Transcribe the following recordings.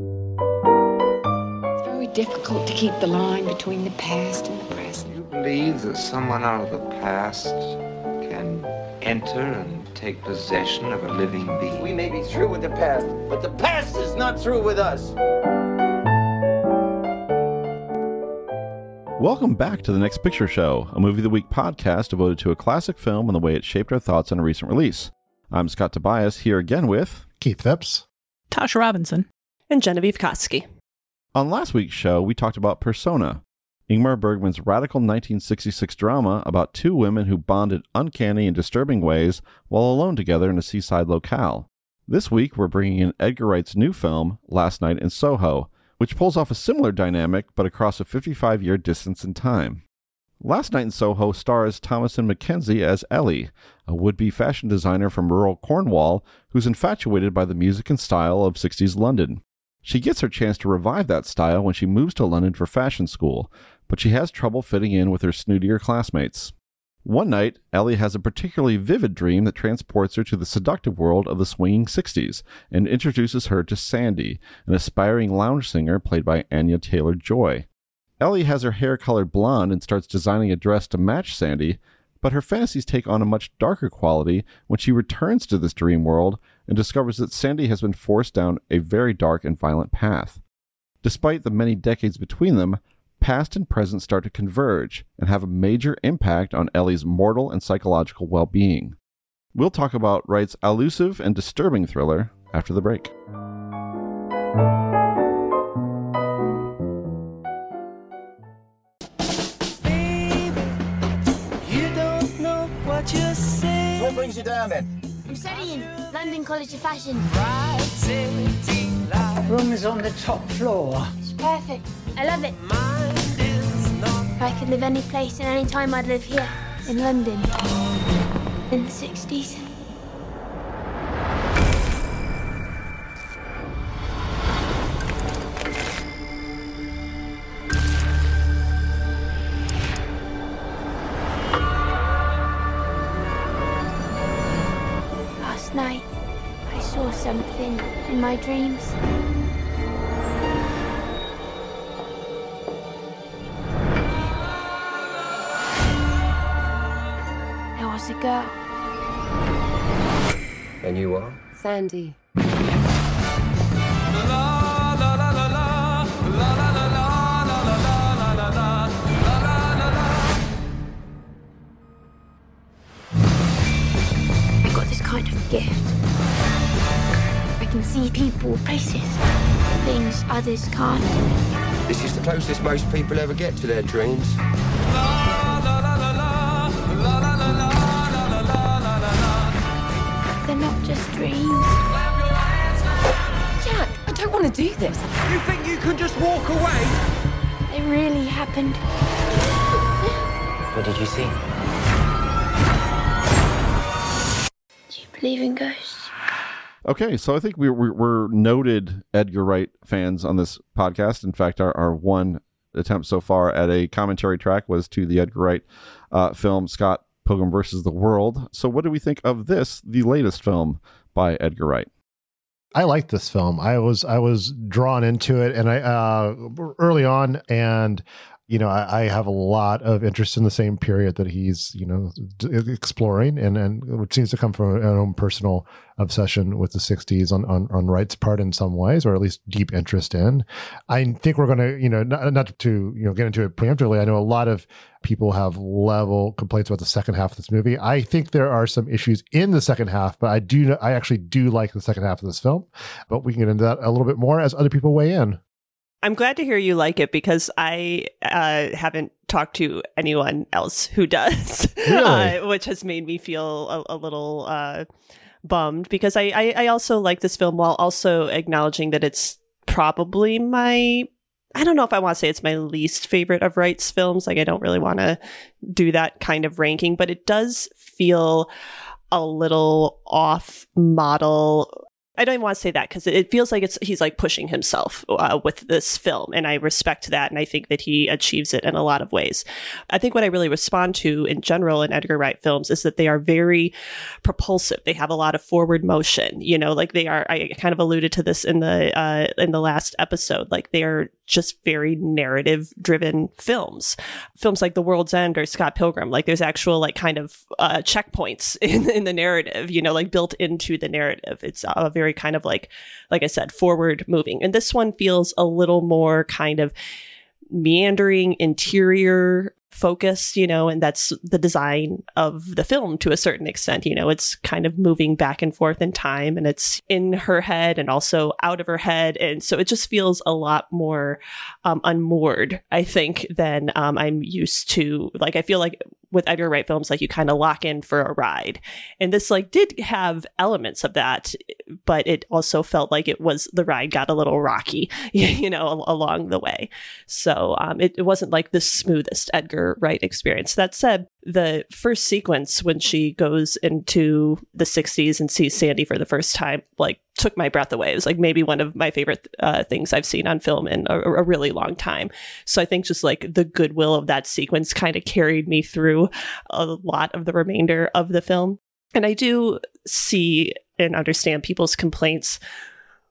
It's very difficult to keep the line between the past and the present. You believe that someone out of the past can enter and take possession of a living being? We may be through with the past, but the past is not through with us. Welcome back to the Next Picture Show, a movie of the week podcast devoted to a classic film and the way it shaped our thoughts on a recent release. I'm Scott Tobias here again with Keith Phipps, Tasha Robinson, and Genevieve Koski. On last week's show, we talked about Persona, Ingmar Bergman's radical 1966 drama about two women who bond in uncanny and disturbing ways while alone together in a seaside locale. This week, we're bringing in Edgar Wright's new film, Last Night in Soho, which pulls off a similar dynamic but across a 55 year distance in time. Last Night in Soho stars Thomasin McKenzie as Ellie, a would be fashion designer from rural Cornwall who's infatuated by the music and style of 60s London. She gets her chance to revive that style when she moves to London for fashion school, but she has trouble fitting in with her snootier classmates. One night, Ellie has a particularly vivid dream that transports her to the seductive world of the swinging 60s and introduces her to Sandy, an aspiring lounge singer played by Anya Taylor Joy. Ellie has her hair colored blonde and starts designing a dress to match Sandy, but her fantasies take on a much darker quality when she returns to this dream world and discovers that Sandy has been forced down a very dark and violent path. Despite the many decades between them, past and present start to converge and have a major impact on Ellie's mortal and psychological well being. We'll talk about Wright's elusive and disturbing thriller after the break. What brings you down then? I'm studying London College of Fashion. Right. Room is on the top floor. It's perfect. I love it. If I could live any place and any time, I'd live here in London in the 60s. In my dreams. There was a girl. And you are? Sandy. I got this kind of gift. I can see people, places, things others can't. This is the closest most people ever get to their dreams. They're not just dreams. Jack, I don't want to do this. You think you can just walk away? They really happened. What did you see? Do you believe in ghosts? Okay, so I think we're, we're, we're noted Edgar Wright fans on this podcast. In fact, our, our one attempt so far at a commentary track was to the Edgar Wright uh, film Scott Pilgrim versus the World. So, what do we think of this, the latest film by Edgar Wright? I liked this film. I was I was drawn into it, and I uh, early on, and you know, I, I, have a lot of interest in the same period that he's, you know, d- exploring, and and which seems to come from an own personal obsession with the '60s on on, on Wright's part in some ways, or at least deep interest in. I think we're going to, you know, not, not to you know get into it preemptively. I know a lot of people have level complaints about the second half of this movie. I think there are some issues in the second half, but I do, I actually do like the second half of this film. But we can get into that a little bit more as other people weigh in. I'm glad to hear you like it because I uh, haven't talked to anyone else who does, really? uh, which has made me feel a, a little uh, bummed because I, I, I also like this film while also acknowledging that it's probably my I don't know if I want to say it's my least favorite of Wright's films. Like I don't really want to do that kind of ranking, but it does feel a little off model I don't even want to say that because it feels like it's he's like pushing himself uh, with this film, and I respect that, and I think that he achieves it in a lot of ways. I think what I really respond to in general in Edgar Wright films is that they are very propulsive. They have a lot of forward motion. You know, like they are. I kind of alluded to this in the uh, in the last episode. Like they are just very narrative driven films. Films like The World's End or Scott Pilgrim, like there's actual like kind of uh, checkpoints in in the narrative. You know, like built into the narrative. It's a very very kind of like, like I said, forward moving. And this one feels a little more kind of meandering interior focus, you know, and that's the design of the film to a certain extent. You know, it's kind of moving back and forth in time and it's in her head and also out of her head. And so it just feels a lot more um, unmoored, I think, than um, I'm used to. Like, I feel like with Edgar Wright films, like you kind of lock in for a ride. And this like did have elements of that, but it also felt like it was the ride got a little rocky, you know, along the way. So um, it, it wasn't like the smoothest Edgar Wright experience. That said, the first sequence when she goes into the 60s and sees Sandy for the first time, like took my breath away. It was like maybe one of my favorite uh, things I've seen on film in a, a, really long time. So I think just like the goodwill of that sequence kind of carried me through a lot of the remainder of the film. And I do see and understand people's complaints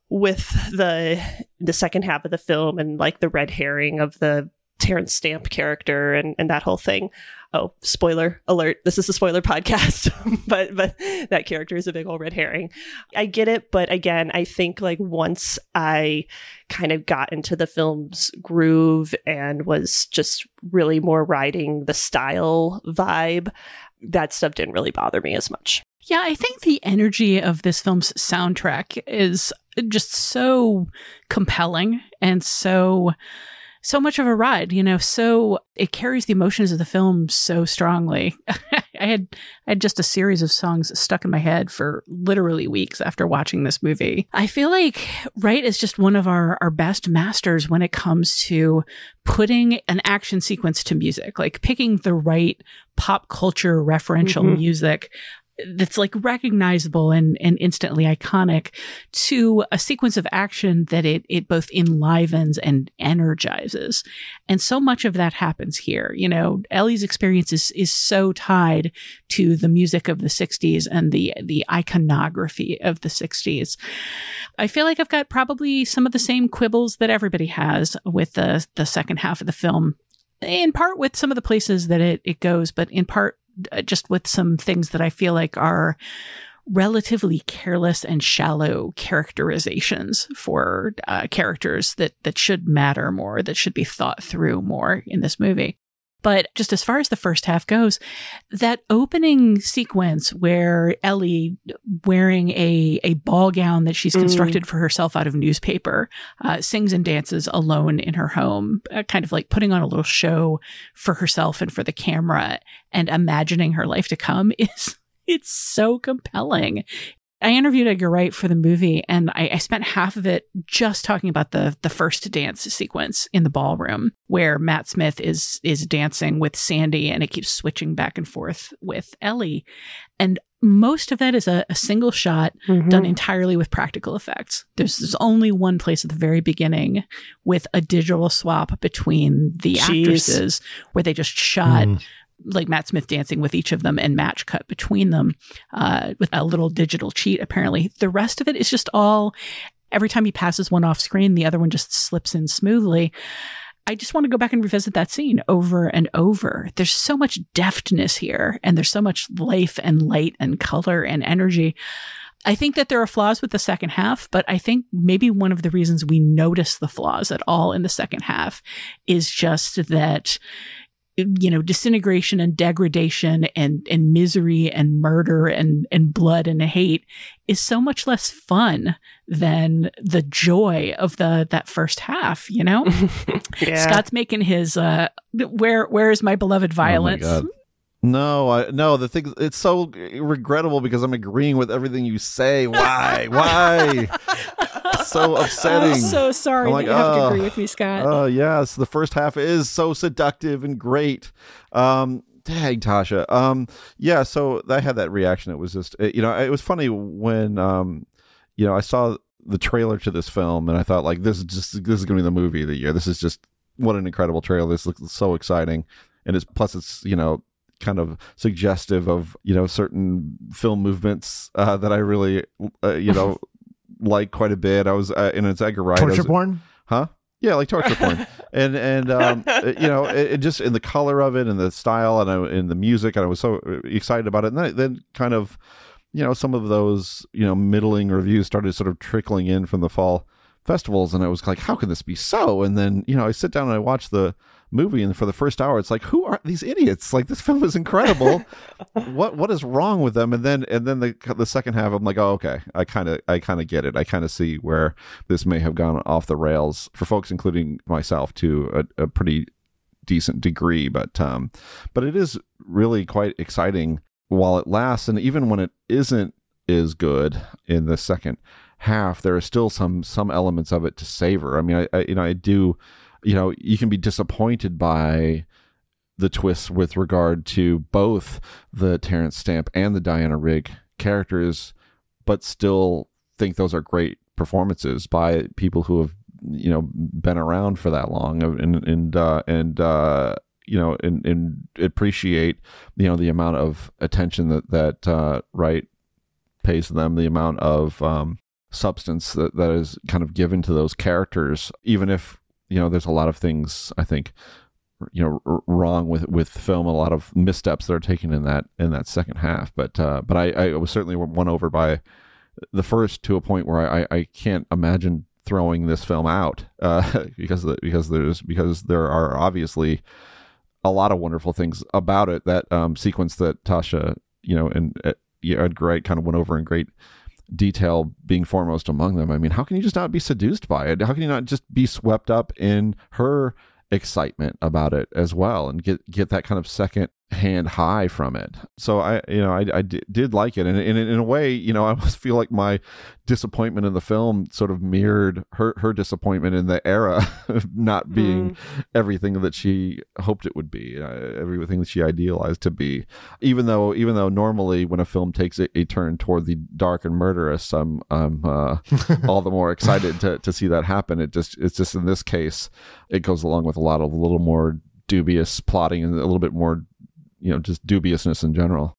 with the the second half of the film and like the red herring of the Terence Stamp character and, and that whole thing. Oh, spoiler alert. This is a spoiler podcast, but but that character is a big old red herring. I get it, but again, I think like once I kind of got into the film's groove and was just really more riding the style vibe, that stuff didn't really bother me as much. Yeah, I think the energy of this film's soundtrack is just so compelling and so so much of a ride, you know, so it carries the emotions of the film so strongly. I had I had just a series of songs stuck in my head for literally weeks after watching this movie. I feel like Wright is just one of our our best masters when it comes to putting an action sequence to music, like picking the right pop culture referential mm-hmm. music that's like recognizable and, and instantly iconic to a sequence of action that it, it both enlivens and energizes. And so much of that happens here. You know, Ellie's experience is, is so tied to the music of the 60s and the, the iconography of the 60s. I feel like I've got probably some of the same quibbles that everybody has with the, the second half of the film in part with some of the places that it, it goes, but in part just with some things that I feel like are relatively careless and shallow characterizations for uh, characters that that should matter more, that should be thought through more in this movie. But just as far as the first half goes, that opening sequence where Ellie, wearing a, a ball gown that she's mm. constructed for herself out of newspaper, uh, sings and dances alone in her home, uh, kind of like putting on a little show for herself and for the camera and imagining her life to come is it's so compelling. I interviewed Edgar Wright for the movie, and I, I, spent half of it just talking about the the first dance sequence in the ballroom, where Matt Smith is is dancing with Sandy, and it keeps switching back and forth with Ellie, and most of that is a, a single shot mm-hmm. done entirely with practical effects. There's, there's only one place at the very beginning with a digital swap between the Jeez. actresses where they just shot mm like Matt Smith dancing with each of them and match cut between them uh, with a little digital cheat, apparently. The rest of it is just all every time he passes one off screen, the other one just slips in smoothly. I just want to go back and revisit that scene over and over. There's so much deftness here, and there's so much life and light and color and energy. I think that there are flaws with the second half, but I think maybe one of the reasons we notice the flaws at all in the second half is just that you know disintegration and degradation and and misery and murder and and blood and hate is so much less fun than the joy of the that first half you know Yeah. scott's making his uh where where is my beloved violence Oh my God. No, I no. The thing it's so regrettable because I'm agreeing with everything you say. Why? Why? so upsetting. i'm so sorry I'm that like, you have to "Oh, agree with me scott Oh yes, the first half is so seductive and great. Um, dang, Tasha. Um, yeah. So I had that reaction. It was just, it- you know, it was funny when, um, you know, I saw the trailer to this film and I thought like, this is just, this is going to be the movie of the year. This is just what an incredible trailer. This looks so exciting, and it's plus it's you know kind of suggestive of you know certain film movements uh, that I really uh, you know like quite a bit. I was uh, in its Edgar Wright. Torture was- porn? huh? Yeah, like torture porn, and and um, you know, it, it just in the color of it and the style and I, in the music, and I was so excited about it. And then, then kind of, you know, some of those you know middling reviews started sort of trickling in from the fall festivals, and I was like, how can this be so? And then you know, I sit down and I watch the movie, and for the first hour, it's like, who are these idiots? Like this film is incredible. what what is wrong with them? And then and then the the second half, I'm like, oh okay, I kind of I kind of get it. I kind of see where this may have gone off the rails for folks, including myself, to a, a pretty decent degree. But um, but it is really quite exciting while it lasts, and even when it isn't is good in the second half, there are still some some elements of it to savor. I mean, I, I you know I do, you know, you can be disappointed by the twists with regard to both the Terence Stamp and the Diana Rigg characters, but still think those are great performances by people who have you know been around for that long and and uh, and uh, you know and, and appreciate you know the amount of attention that that uh, Wright pays them, the amount of um, substance that, that is kind of given to those characters, even if you know there's a lot of things I think you know r- wrong with with film a lot of missteps that are taken in that in that second half. But uh but i i was certainly won over by the first to a point where i i can't imagine throwing this film out uh because the, because there's because there are obviously a lot of wonderful things about it that um sequence that tasha you know and uh, Edgar Wright kind of went over in great detail being foremost among them. I mean, how can you just not be seduced by it? How can you not just be swept up in her excitement about it as well and get get that kind of second hand high from it. So i you know i, I did, did like it. And, and in a way you know i almost feel like my disappointment in the film sort of mirrored her her disappointment in the era of not being everything that she hoped it would be uh, everything that she idealized to be. Even though even though normally when a film takes a, a turn toward the dark and murderous i'm i'm uh, all the more excited to to see that happen. It just it's just in this case it goes along with a lot of a little more dubious plotting and a little bit more you know just dubiousness in general.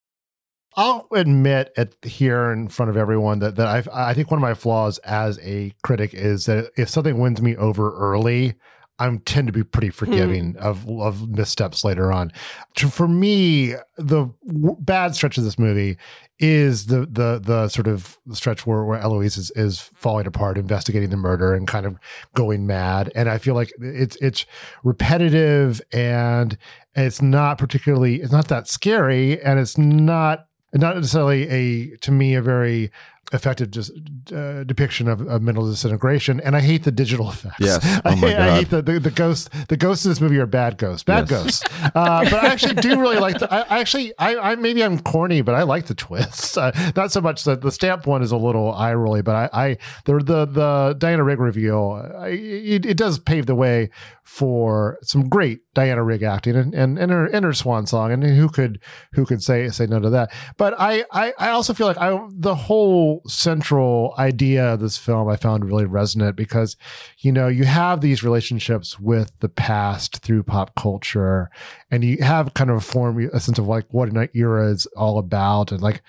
I'll admit at here in front of everyone that, that I I think one of my flaws as a critic is that if something wins me over early, I tend to be pretty hmm. forgiving of of missteps later on. For me, the w- bad stretch of this movie is the the the sort of stretch where, where Eloise is, is falling apart, investigating the murder and kind of going mad. And I feel like it's it's repetitive and it's not particularly it's not that scary and it's not not necessarily a to me a very effective just uh, depiction of, of mental disintegration and i hate the digital effects Yes. I, Oh my I God. hate the, the the ghosts the ghosts in this movie are bad ghosts bad Yes. ghosts uh, but i actually do really like the i, I actually I, I maybe i'm corny but i like the twists uh, not so much that the stamp one is a little eye rolly but i i the the the diana rigg reveal I, it, it does pave the way for some great Diana Rigg acting and, and, and her and her swan song and who could who could say say no to that but I I, I also feel like I the whole central idea of this film I found really resonant because you know you have these relationships with the past through pop culture and you have kind of a form a sense of like what an era is all about and like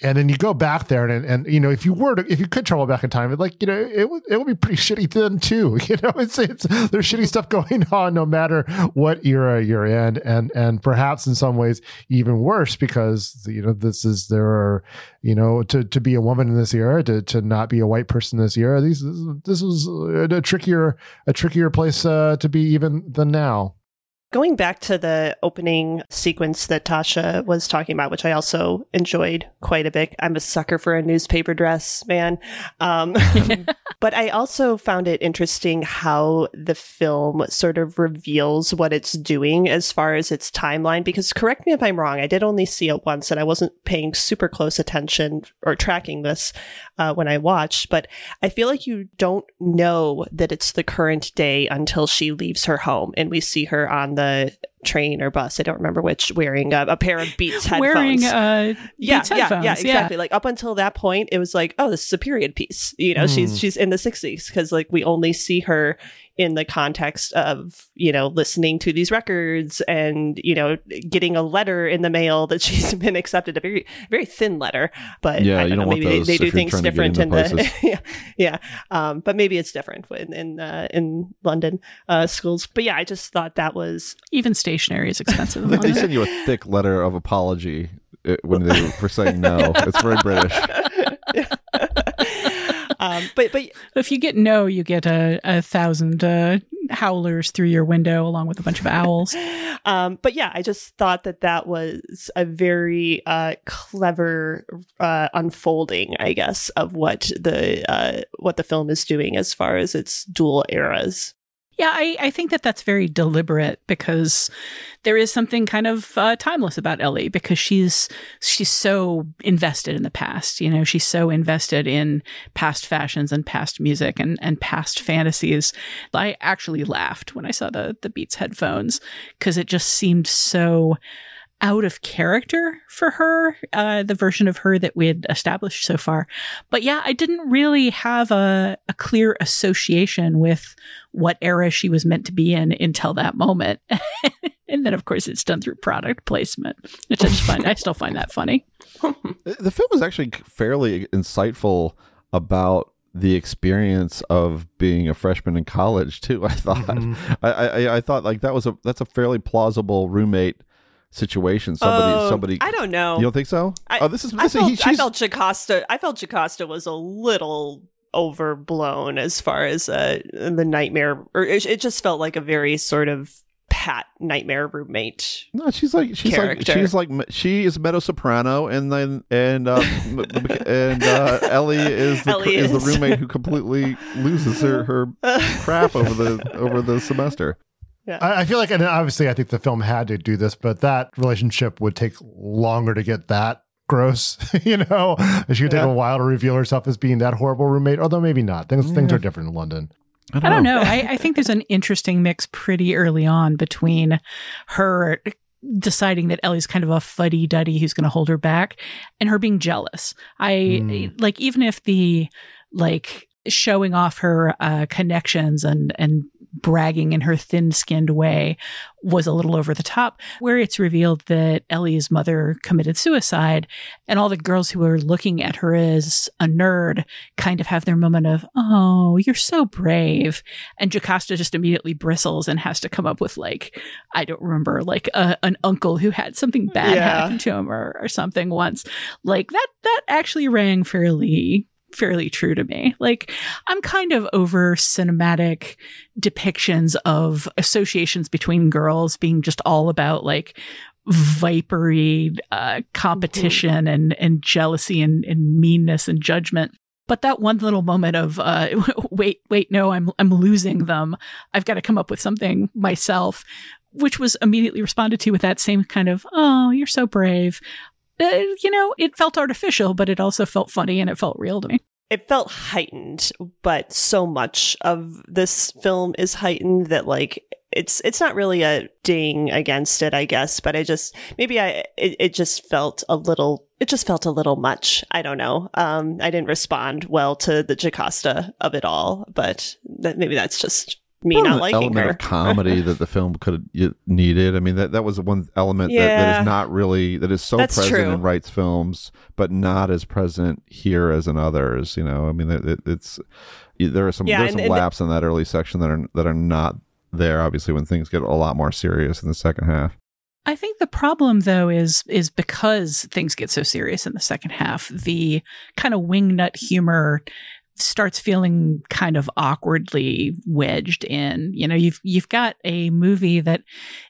and then you go back there and, and you know if you were to if you could travel back in time it like you know it would it would be pretty shitty then too you know it's it's there's shitty stuff going on no matter what era you're in. And and perhaps in some ways even worse because you know this is there are you know to to be a woman in this era to to not be a white person in this era these this was a trickier a trickier place uh, to be even than now Going back to the opening sequence that Tasha was talking about, which I also enjoyed quite a bit. I'm a sucker for a newspaper dress, man. Um, but I also found it interesting how the film sort of reveals what it's doing as far as its timeline. Because correct me if I'm wrong, I did only see it once and I wasn't paying super close attention or tracking this uh, when I watched, but I feel like you don't know that it's the current day until she leaves her home and we see her on the train or bus. I don't remember which, wearing a, a pair of Beats headphones. Wearing uh, yeah, Beats yeah, headphones. yeah, exactly. Like up until that point, it was like, oh, this is a period piece. You know, she's Mm. she's in the '60s because like we only see her in the context of you know listening to these records and you know getting a letter in the mail that she's been accepted a very very thin letter but Yeah, I don't know don't want maybe they, those they if do things trying to get different in into the yeah yeah um but maybe it's different in in uh, in London uh schools but yeah I just thought that was Even stationery is expensive. in They, they send you a thick letter of apology uh, when they for saying no. It's very British. Um but but if you get no, you get a, a thousand uh, howlers through your window along with a bunch of owls. um, but yeah, I just thought that that was a very uh, clever uh, unfolding, I guess, of what the uh, what the film is doing as far as its dual eras. Yeah, I, I think that that's very deliberate because there is something kind of uh, timeless about Ellie because she's she's so invested in the past. You know, she's so invested in past fashions and past music and, and past fantasies. I actually laughed when I saw the the Beats headphones because it just seemed so out of character for her, uh, the version of her that we had established so far. But yeah, I didn't really have a, a clear association with what era she was meant to be in until that moment. and then, of course, it's done through product placement, which I just find, I still find that funny. The film is actually fairly insightful about the experience of being a freshman in college too. I thought, I, I, I thought like that was a that's a fairly plausible roommate situation. Somebody, Oh, somebody. I don't know. You don't think so? I, oh, this is. I This, felt, he, I felt Jocasta. I felt Jocasta was a little overblown as far as uh, the nightmare, or it, it just felt like a very sort of pat nightmare roommate. No, she's like she's character. like she's like she is mezzo soprano, and then and uh, and uh, Ellie is the Ellie is. the roommate who completely loses her her crap over the over the semester. I, I feel like, and obviously, I think the film had to do this, but that relationship would take longer to get that gross. you know, she would take Yeah. a while to reveal herself as being that horrible roommate. Although maybe not. Things things are different in London. I don't know. I, I think there's an interesting mix pretty early on between her deciding that Ellie's kind of a fuddy duddy who's going to hold her back and her being jealous. I Mm. like, even if the like showing off her uh, connections and, and bragging in her thin skinned way was a little over the top, where it's revealed that Ellie's mother committed suicide and all the girls who are looking at her as a nerd kind of have their moment of, oh, you're so brave. And Jocasta just immediately bristles and has to come up with, like, I don't remember, like a, an uncle who had something bad Yeah. happen to him or, or something once. Like that, that actually rang fairly fairly true to me. Like I'm kind of over cinematic depictions of associations between girls being just all about like vipery uh, competition and and jealousy and, and meanness and judgment. But that one little moment of uh, wait, wait, no, I'm I'm losing them. I've got to come up with something myself, which was immediately responded to with that same kind of oh, you're so brave. Uh, you know, it felt artificial, but it also felt funny and it felt real to me. It felt heightened, but so much of this film is heightened that like it's it's not really a ding against it, I guess, but I just maybe I it, it just felt a little it just felt a little much. I don't know. Um I didn't respond well to the Jocasta of it all, but that, maybe that's just me Well, not liking element her. of comedy that the film could have needed. I mean, that that was one element that, that Yeah. is not really that is so That's present true. in Wright's films, but not as present here as in others. You know, I mean, it, it- it's there are some Yeah, there's and- some and- laps in that early section that are that are not there. Obviously, when things get a lot more serious in the second half. I think the problem though is is because things get so serious in the second half, the kind of wingnut humor starts feeling kind of awkwardly wedged in. You know, you've you've got a movie that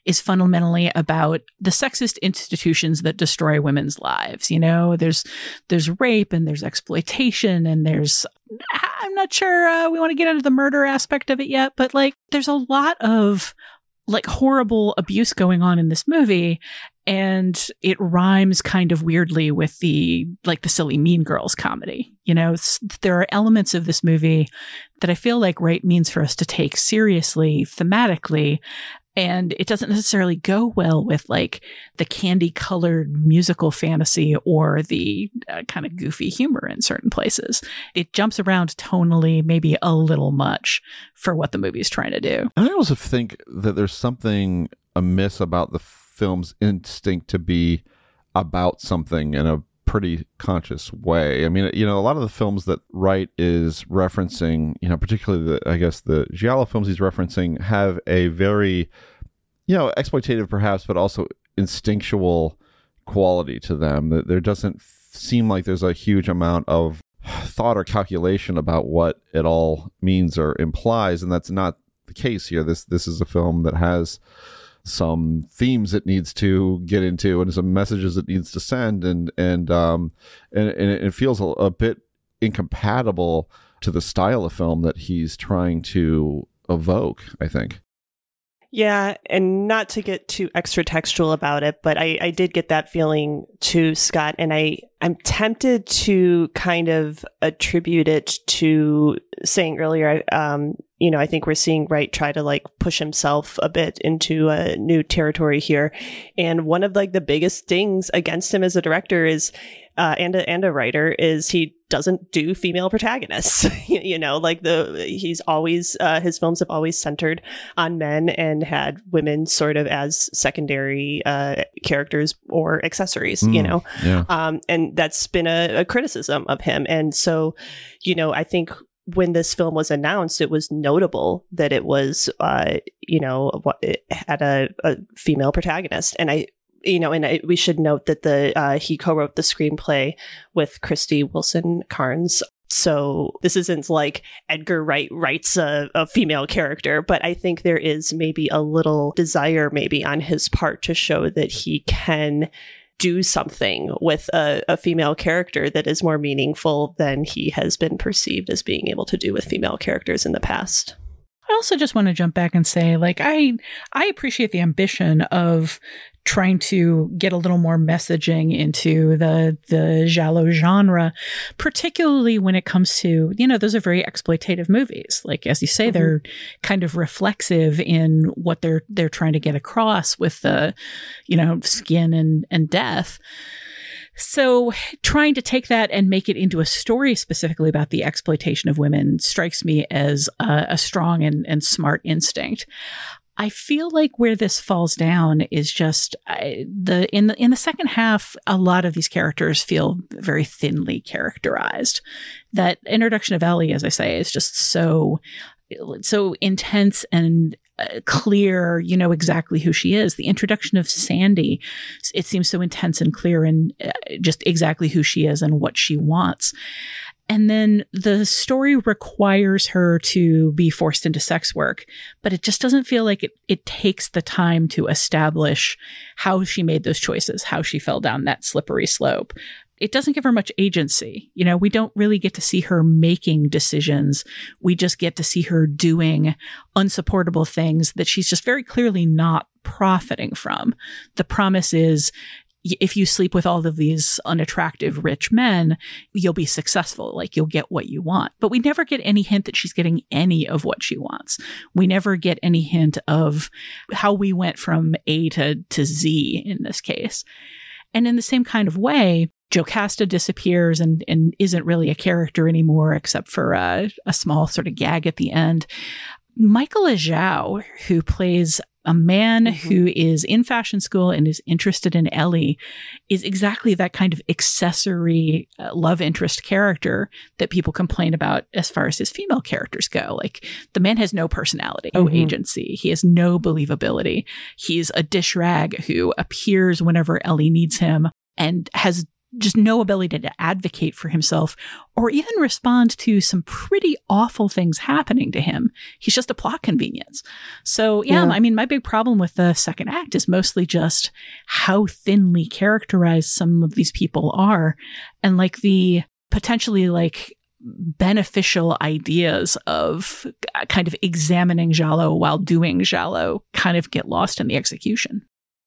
is fundamentally about the sexist institutions that destroy women's lives. You know, there's there's rape and there's exploitation and there's I'm not sure uh, we want to get into the murder aspect of it yet, but like there's a lot of like horrible abuse going on in this movie and it rhymes kind of weirdly with the like the silly mean girls comedy you know? There are elements of this movie that i feel like Wright means for us to take seriously thematically and it doesn't necessarily go well with like the candy colored musical fantasy or the uh, kind of goofy humor in certain places. It jumps around tonally maybe a little much for what the movie's trying to do. And I also think that there's something amiss about the film's instinct to be about something in a pretty conscious way. I mean, you know, a lot of the films that Wright is referencing, you know, particularly the, I guess the Giallo films he's referencing have a very, you know, exploitative perhaps, but also instinctual quality to them. That there doesn't seem like there's a huge amount of thought or calculation about what it all means or implies, and that's not the case here. This this is a film that has some themes it needs to get into and some messages it needs to send, and and um and, and it feels a, a bit incompatible to the style of film that he's trying to evoke. I think. Yeah, and not to get too extra textual about it, but I, I did get that feeling too, Scott, and I I'm tempted to kind of attribute it to saying earlier, um, you know, I think we're seeing Wright try to like push himself a bit into a new territory here, and one of like the biggest things against him as a director is. Uh, and a and a writer is he doesn't do female protagonists. you know, like the he's always uh, his films have always centered on men and had women sort of as secondary uh, characters or accessories, you Mm, know. yeah. Um, and that's been a, a criticism of him. And so, you know, I think when this film was announced, it was notable that it was, uh, you know, what it had a, a female protagonist. And I, you know, and I, we should note that the uh, he co-wrote the screenplay with Krysty Wilson Cairns. So this isn't like Edgar Wright writes a, a female character, but I think there is maybe a little desire, maybe on his part, to show that he can do something with a, a female character that is more meaningful than he has been perceived as being able to do with female characters in the past. I also just want to jump back and say, like, I I appreciate the ambition of trying to get a little more messaging into the the giallo genre, particularly when it comes to you know those are very exploitative movies. Like as you say, mm-hmm. they're kind of reflexive in what they're they're trying to get across with the you know skin and and death. So, trying to take that and make it into a story specifically about the exploitation of women strikes me as a, a strong and, and smart instinct. I feel like where this falls down is just I, the in the in the second half. A lot of these characters feel very thinly characterized. That introduction of Ellie, as I say, is just so so intense and uh, clear. You know exactly who she is. The introduction of Sandy, it seems so intense and clear, and uh, just exactly who she is and what she wants. And then the story requires her to be forced into sex work, but it just doesn't feel like it, it takes the time to establish how she made those choices, how she fell down that slippery slope. It doesn't give her much agency. You know, we don't really get to see her making decisions. We just get to see her doing unsupportable things that she's just very clearly not profiting from. The promise is if you sleep with all of these unattractive rich men, you'll be successful. Like you'll get what you want. But we never get any hint that she's getting any of what she wants. We never get any hint of how we went from A to, to Z in this case. And in the same kind of way, Jocasta disappears and, and isn't really a character anymore, except for a, a small sort of gag at the end. Michael Ajao, who plays a man Mm-hmm. who is in fashion school and is interested in Ellie, is exactly that kind of accessory uh, love interest character that people complain about as far as his female characters go. Like the man has no personality, no Mhm. agency. He has no believability. He's a dish rag who appears whenever Ellie needs him and has just no ability to advocate for himself or even respond to some pretty awful things happening to him. He's just a plot convenience. So, yeah, Yeah. I mean, my big problem with the second act is mostly just how thinly characterized some of these people are and like the potentially like beneficial ideas of kind of examining giallo while doing giallo kind of get lost in the execution.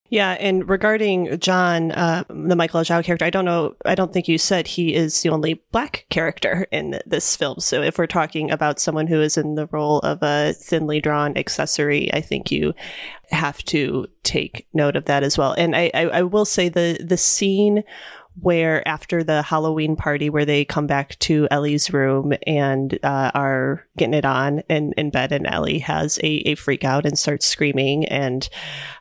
Yeah, and regarding John, uh, the Michael Ajao character, I don't know. I don't think you said he is the only black character in this film. So if we're talking about someone who is in the role of a thinly drawn accessory, I think you have to take note of that as well. And I, I, I will say the the scene where after the Halloween party where they come back to Ellie's room and uh, are getting it on in, in bed and Ellie has a, a freak out and starts screaming and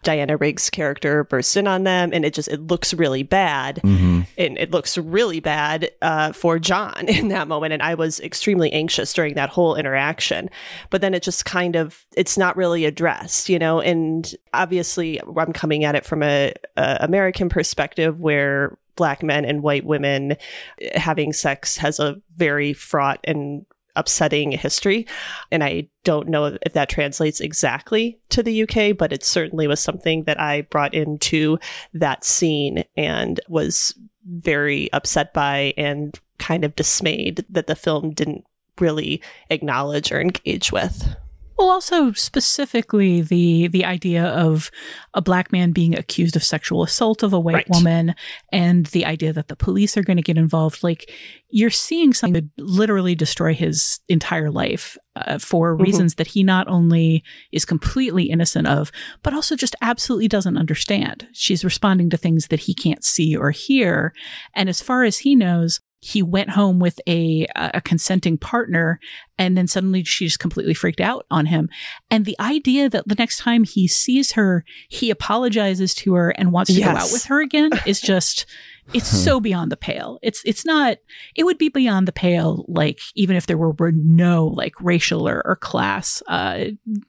Diana Riggs' character bursts in on them and it just it looks really bad Mm-hmm. and it looks really bad uh, for John in that moment and I was extremely anxious during that whole interaction but then it just kind of it's not really addressed you know and obviously I'm coming at it from a, a American perspective where black men and white women eh, having sex has a very fraught and upsetting history. And I don't know if that translates exactly to the UK, but it certainly was something that I brought into that scene and was very upset by and kind of dismayed that the film didn't really acknowledge or engage with. Well, also specifically the the idea of a black man being accused of sexual assault of a white Right. woman, and the idea that the police are going to get involved. Like you're seeing something that literally destroy his entire life uh, for Mhm. reasons that he not only is completely innocent of, but also just absolutely doesn't understand. She's responding to things that he can't see or hear, and as far as he knows. He went home with a a consenting partner, and then suddenly she's completely freaked out on him. And the idea that the next time he sees her, he apologizes to her and wants to go out with her again is just it's so beyond the pale. It's it's not it would be beyond the pale like even if there were, were no like racial or, or class uh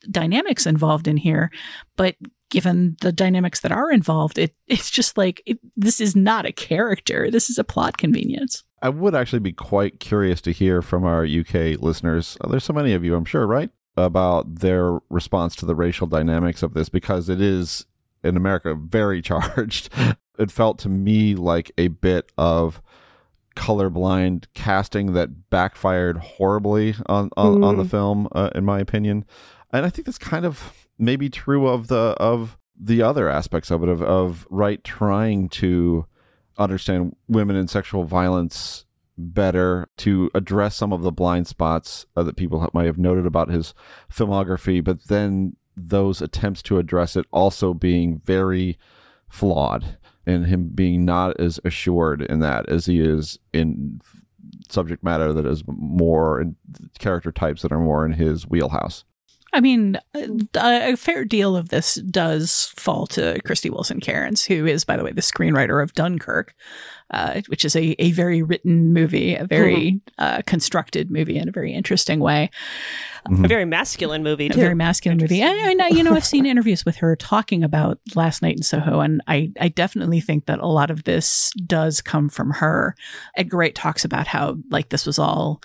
dynamics involved in here. But given the dynamics that are involved, it it's just like it, this is not a character. This is a plot convenience. I would actually be quite curious to hear from our UK listeners. Uh, There's so many of you, I'm sure, Wright? About their response to the racial dynamics of this because it is in America very charged. It felt to me like a bit of colorblind casting that backfired horribly on on, on the Mm. film, uh, in my opinion. And I think that's kind of maybe true of the of the other aspects of it of of right trying to understand women and sexual violence better to address some of the blind spots uh, that people might have noted about his filmography but then those attempts to address it also being very flawed and him being not as assured in that as he is in subject matter that is more in character types that are more in his wheelhouse I mean, a, a fair deal of this does fall to Krysty Wilson Cairns, who is, by the way, the screenwriter of Dunkirk, uh, which is a, a very written movie, a very uh, constructed movie in a very interesting way. A very masculine movie, A very masculine movie. And, and I- you know, I've seen interviews with her talking about Last Night in Soho, and I, I definitely think that a lot of this does come from her. Edgar Wright talks about how, like, this was all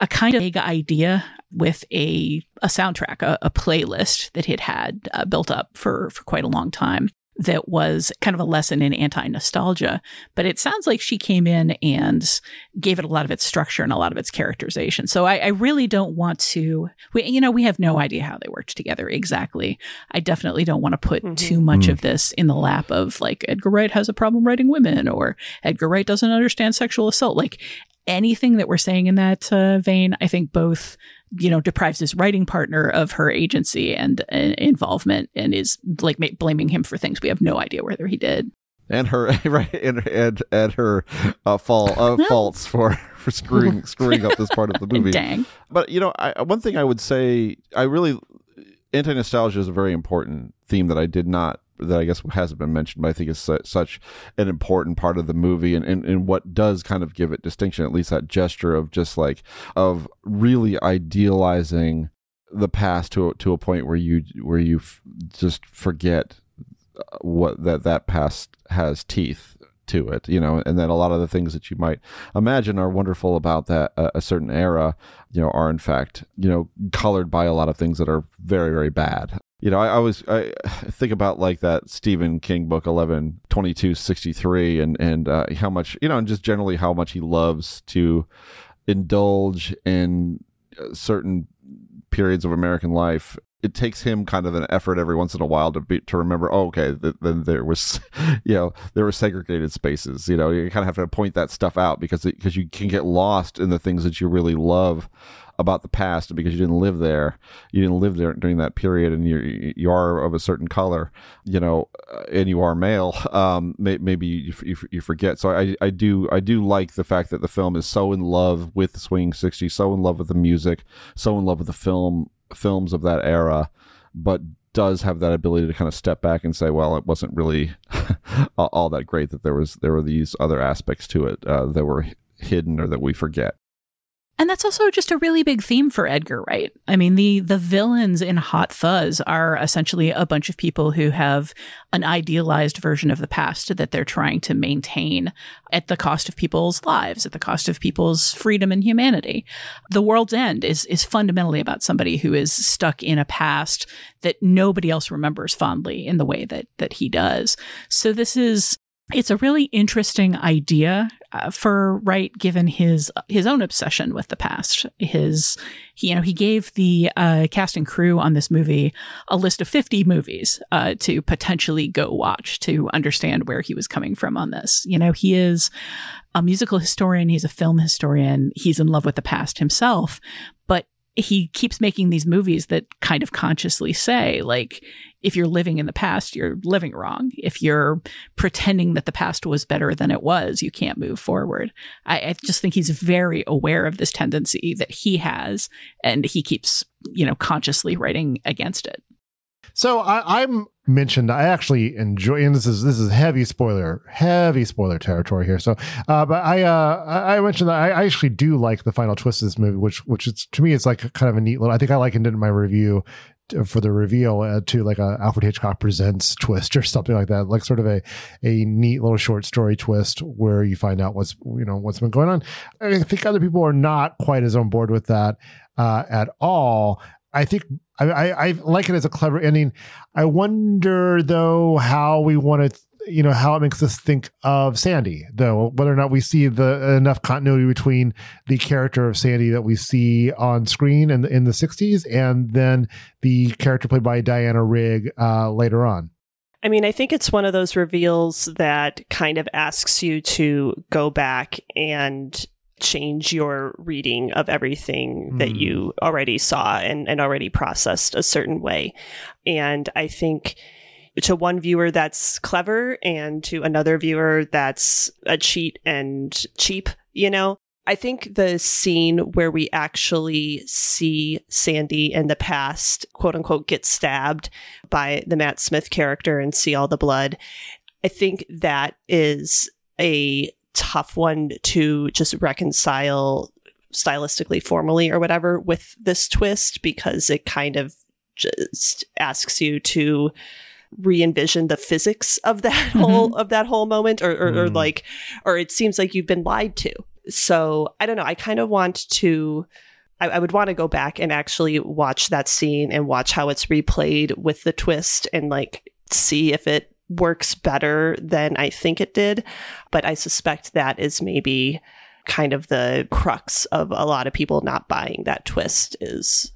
a kind of vague idea with a a soundtrack, a, a playlist that he'd had uh, built up for for quite a long time. That was kind of a lesson in anti nostalgia, but it sounds like she came in and gave it a lot of its structure and a lot of its characterization. So I, I really don't want to. We, you know, we have no idea how they worked together exactly. I definitely don't want to put too much Mm. of this in the lap of like Edgar Wright has a problem writing women or Edgar Wright doesn't understand sexual assault. Like anything that we're saying in that uh, vein, I think both you know deprives his writing partner of her agency and uh, involvement and is like ma- blaming him for things we have no idea whether he did. and her right and and, and her uh, fall uh, faults for for screwing screwing up this part of the movie. Dang. But you know, I, one thing I would say, I really anti nostalgia is a very important theme that I did not that I guess hasn't been mentioned, but I think is su- such an important part of the movie and, and, and what does kind of give it distinction, at least that gesture of just like, of really idealizing the past to, to a point where you, where you f- just forget what that, that past has teeth to it, you know, and that a lot of the things that you might imagine are wonderful about that uh, a certain era, you know, are in fact, you know, colored by a lot of things that are very, very bad. You know, I, I always I think about like that Stephen King book eleven twenty two sixty three, and and uh, how much you know, and just generally how much he loves to indulge in uh, certain periods of American life. It takes him kind of an effort every once in a while to be to remember oh okay then there was you know there were segregated spaces you know you kind of have to point that stuff out because because you can get lost in the things that you really love about the past because you didn't live there. You didn't live there during that period and you you are of a certain color you know uh, and you are male. Um may, maybe you, you, you, forget. So I, I do I do like the fact that the film is so in love with the swinging 60s so in love with the music so in love with the film films of that era, but does have that ability to kind of step back and say, well, it wasn't really all that great that there was there were these other aspects to it uh, that were hidden or that we forget. And that's also just a really big theme for Edgar Wright. I mean, the the villains in Hot Fuzz are essentially a bunch of people who have an idealized version of the past that they're trying to maintain at the cost of people's lives, at the cost of people's freedom and humanity. The World's End is is fundamentally about somebody who is stuck in a past that nobody else remembers fondly in the way that that he does. So this is it's a really interesting idea uh, for Wright, given his his own obsession with the past. His, he, you know, he gave the uh, cast and crew on this movie a list of fifty movies uh, to potentially go watch to understand where he was coming from on this. You know, he is a musical historian. He's a film historian. He's in love with the past himself, but he keeps making these movies that kind of consciously say like if you're living in the past you're living wrong. If you're pretending that the past was better than it was you can't move forward. I, I, just think he's very aware of this tendency that he has and he keeps you know consciously writing against it so I, am mentioned. I actually enjoy, and this is this is heavy spoiler, heavy spoiler territory here. So, uh, but I uh, I mentioned that I, I, actually do like the final twist of this movie, which which is to me it's like kind of a neat little. I think I likened it in my review for the reveal uh, to like a Alfred Hitchcock presents twist or something like that, like sort of a a neat little short story twist where you find out what's you know what's been going on. I think other people are not quite as on board with that uh, at all. I think I, I, I like it as a clever ending. I wonder though how we want to you know how it makes us think of Sandy, though whether or not we see the enough continuity between the character of Sandy that we see on screen in the, in the '60s and then the character played by Diana Rigg uh, later on. I mean, I think it's one of those reveals that kind of asks you to go back and change your reading of everything mm. that hmm. you already saw and, and already processed a certain way. And I think to one viewer that's clever and to another viewer that's a cheat and cheap, you know? I think the scene where we actually see Sandy in the past, quote unquote, get stabbed by the Matt Smith character and see all the blood, I think that is a tough one to just reconcile stylistically, formally, or whatever with this twist because it kind of just asks you to re-envision the physics of that mm-hmm. whole of that whole moment or, or, mm. or like or it seems like you've been lied to so i don't know i kind of want to I, I would want to go back and actually watch that scene and watch how it's replayed with the twist and like see if it works better than I think it did. But I suspect that is maybe kind of the crux of a lot of people not buying that twist is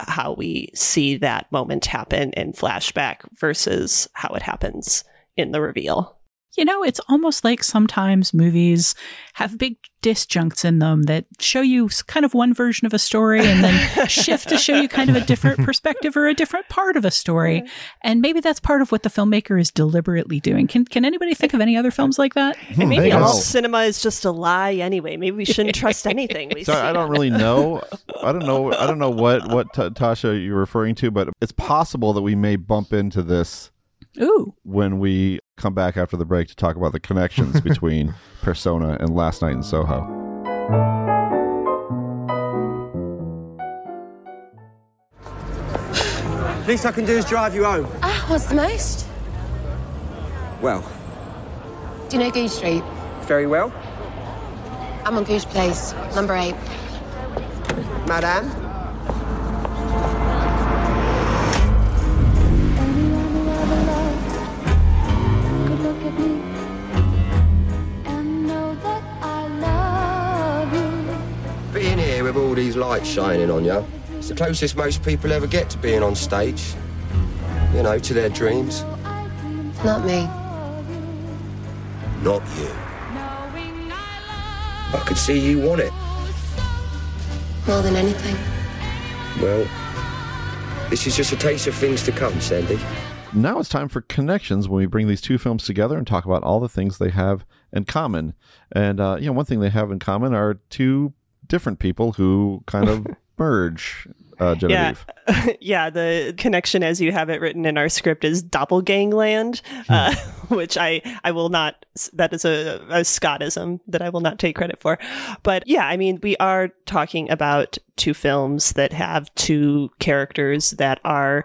how we see that moment happen in flashback versus how it happens in the reveal. You know, it's almost like sometimes movies have big disjuncts in them that show you kind of one version of a story and then shift to show you kind of a different perspective or a different part of a story. And maybe that's part of what the filmmaker is deliberately doing. Can can anybody think of any other films like that? Hmm, and maybe all cinema is just a lie anyway. Maybe we shouldn't trust anything we So see. I don't really know. I don't know. I don't know what what T- Tasha you're referring to, but it's possible that we may bump into this Ooh. when we come back after the break to talk about the connections between Persona and Last Night in Soho. Least I can do is drive you home. Ah, what's the most? Well, Do you know Goose Street? very well. I'm on Goose Place, number eight. Madame? These lights shining on you, it's the closest most people ever get to being on stage. You know, to their dreams. Not me. Not you. I could see you want it. More than anything. Well, this is just a taste of things to come, Sandy. Now it's time for connections when we bring these two films together and talk about all the things they have in common. And uh, you know, one thing they have in common are two different people who kind of merge. Uh, Genevieve. Yeah, yeah. The connection, as you have it written in our script, is doppelgangland, uh, which I I will not. That is a, a Scottism that I will not take credit for. But yeah, I mean, we are talking about two films that have two characters that are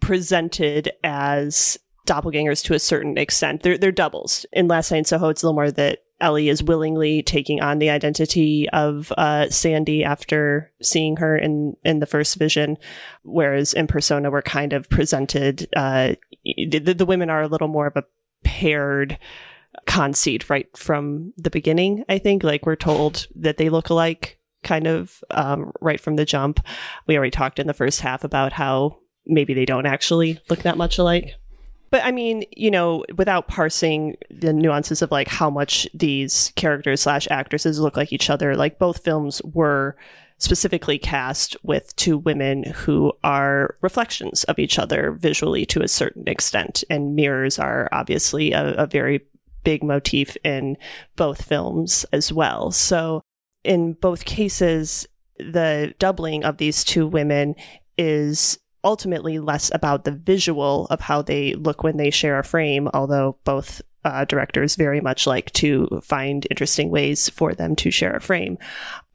presented as doppelgangers to a certain extent. They're they're doubles. In Last Night in Soho, it's a little more that Ellie is willingly taking on the identity of uh, Sandy after seeing her in in the first vision, whereas in Persona we're kind of presented. Uh, the, the women are a little more of a paired conceit right from the beginning. I think like we're told that they look alike kind of um, right from the jump. We already talked in the first half about how maybe they don't actually look that much alike. But I mean, you know, without parsing the nuances of like how much these characters slash actresses look like each other, like both films were specifically cast with two women who are reflections of each other visually to a certain extent. And mirrors are obviously a, a very big motif in both films as well. So in both cases, the doubling of these two women is ultimately less about the visual of how they look when they share a frame, although both uh, directors very much like to find interesting ways for them to share a frame.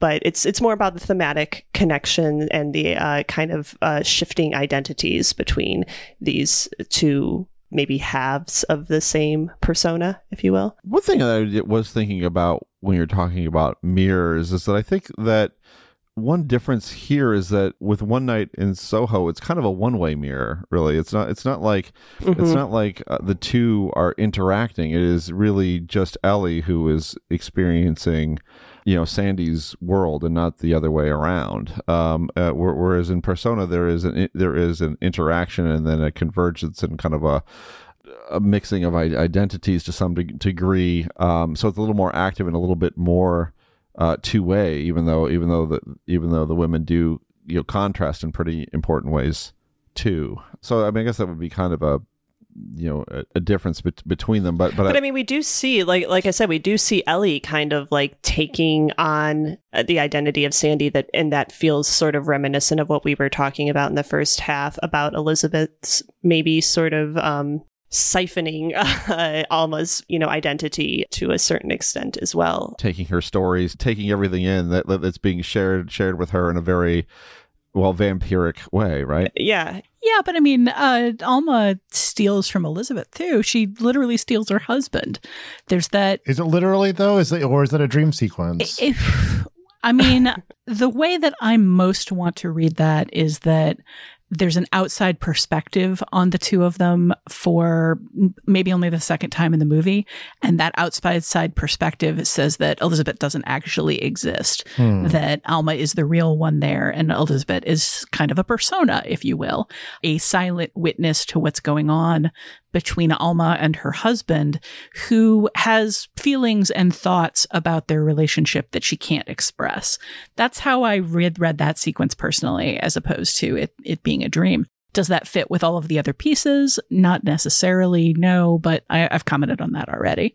But it's it's more about the thematic connection and the uh, kind of uh, shifting identities between these two maybe halves of the same persona, if you will. One thing that I was thinking about when you're talking about mirrors is that I think that one difference here is that with one night in Soho, it's kind of a one-way mirror. Really, it's not. It's not like it's Mhm. not like uh, the two are interacting. It is really just Ellie who is experiencing, you know, Sandy's world and not the other way around. Um, uh, whereas in Persona, there is an there is an interaction and then a convergence and kind of a a mixing of identities to some degree. Um, so it's a little more active and a little bit more uh, two way, even though even though the even though the women do you know contrast in pretty important ways too. So I mean, I guess that would be kind of a you know a, a difference bet- between them. But but, But I mean, we do see, like, like I said, we do see Ellie kind of like taking on uh, the identity of Sandy. That and that feels sort of reminiscent of what we were talking about in the first half about Elizabeth's maybe sort of um, siphoning uh, Alma's, you know, identity to a certain extent as well. taking her stories, taking everything in that that- that's being shared shared with her in a very well vampiric way, right? Yeah, Yeah, but I mean, uh, Alma steals from Elizabeth too. She literally steals her husband. There's that. Is it literally though? Is it or is it a dream sequence? If I mean, the way that I most want to read that is that there's an outside perspective on the two of them for maybe only the second time in the movie. And that outside side perspective says that Elizabeth doesn't actually exist, Hmm. that Alma is the real one there. And Elizabeth is kind of a persona, if you will, a silent witness to what's going on between Alma and her husband, who has feelings and thoughts about their relationship that she can't express. That's how I read, read that sequence personally, as opposed to it, it being a dream. Does that fit with all of the other pieces? Not necessarily, no, but I, have commented on that already.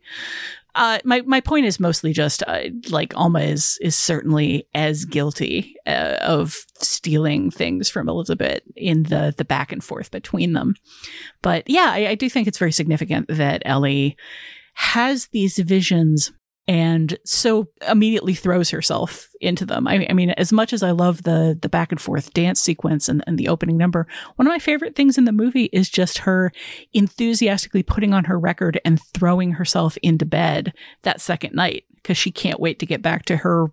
Uh, my my point is mostly just uh, like Alma is is certainly as guilty uh, of stealing things from Elizabeth in the the back and forth between them. But yeah, I, I do think it's very significant that Ellie has these visions and so immediately throws herself into them. I, I, mean, as much as I love the the back and forth dance sequence and, and the opening number, one of my favorite things in the movie is just her enthusiastically putting on her record and throwing herself into bed that second night because she can't wait to get back to her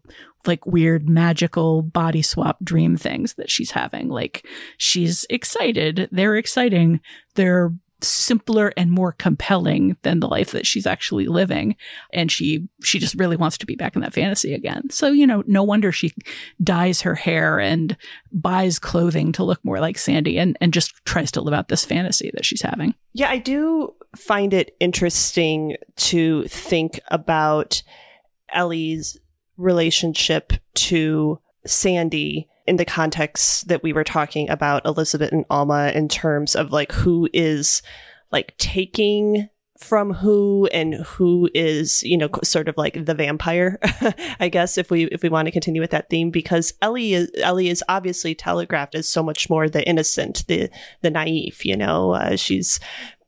like weird magical body swap dream things that she's having. Like she's excited. They're exciting. They're simpler and more compelling than the life that she's actually living. And she she just really wants to be back in that fantasy again. So you know no wonder she dyes her hair and buys clothing to look more like sandy and and just tries to live out this fantasy that she's having. Yeah i do find it interesting to think about ellie's relationship to sandy in the context that we were talking about Elizabeth and Alma in terms of like who is like taking from who and who is you know sort of like the vampire i guess if we if we want to continue with that theme because ellie is ellie is obviously telegraphed as so much more the innocent the the naive you know? Uh, she's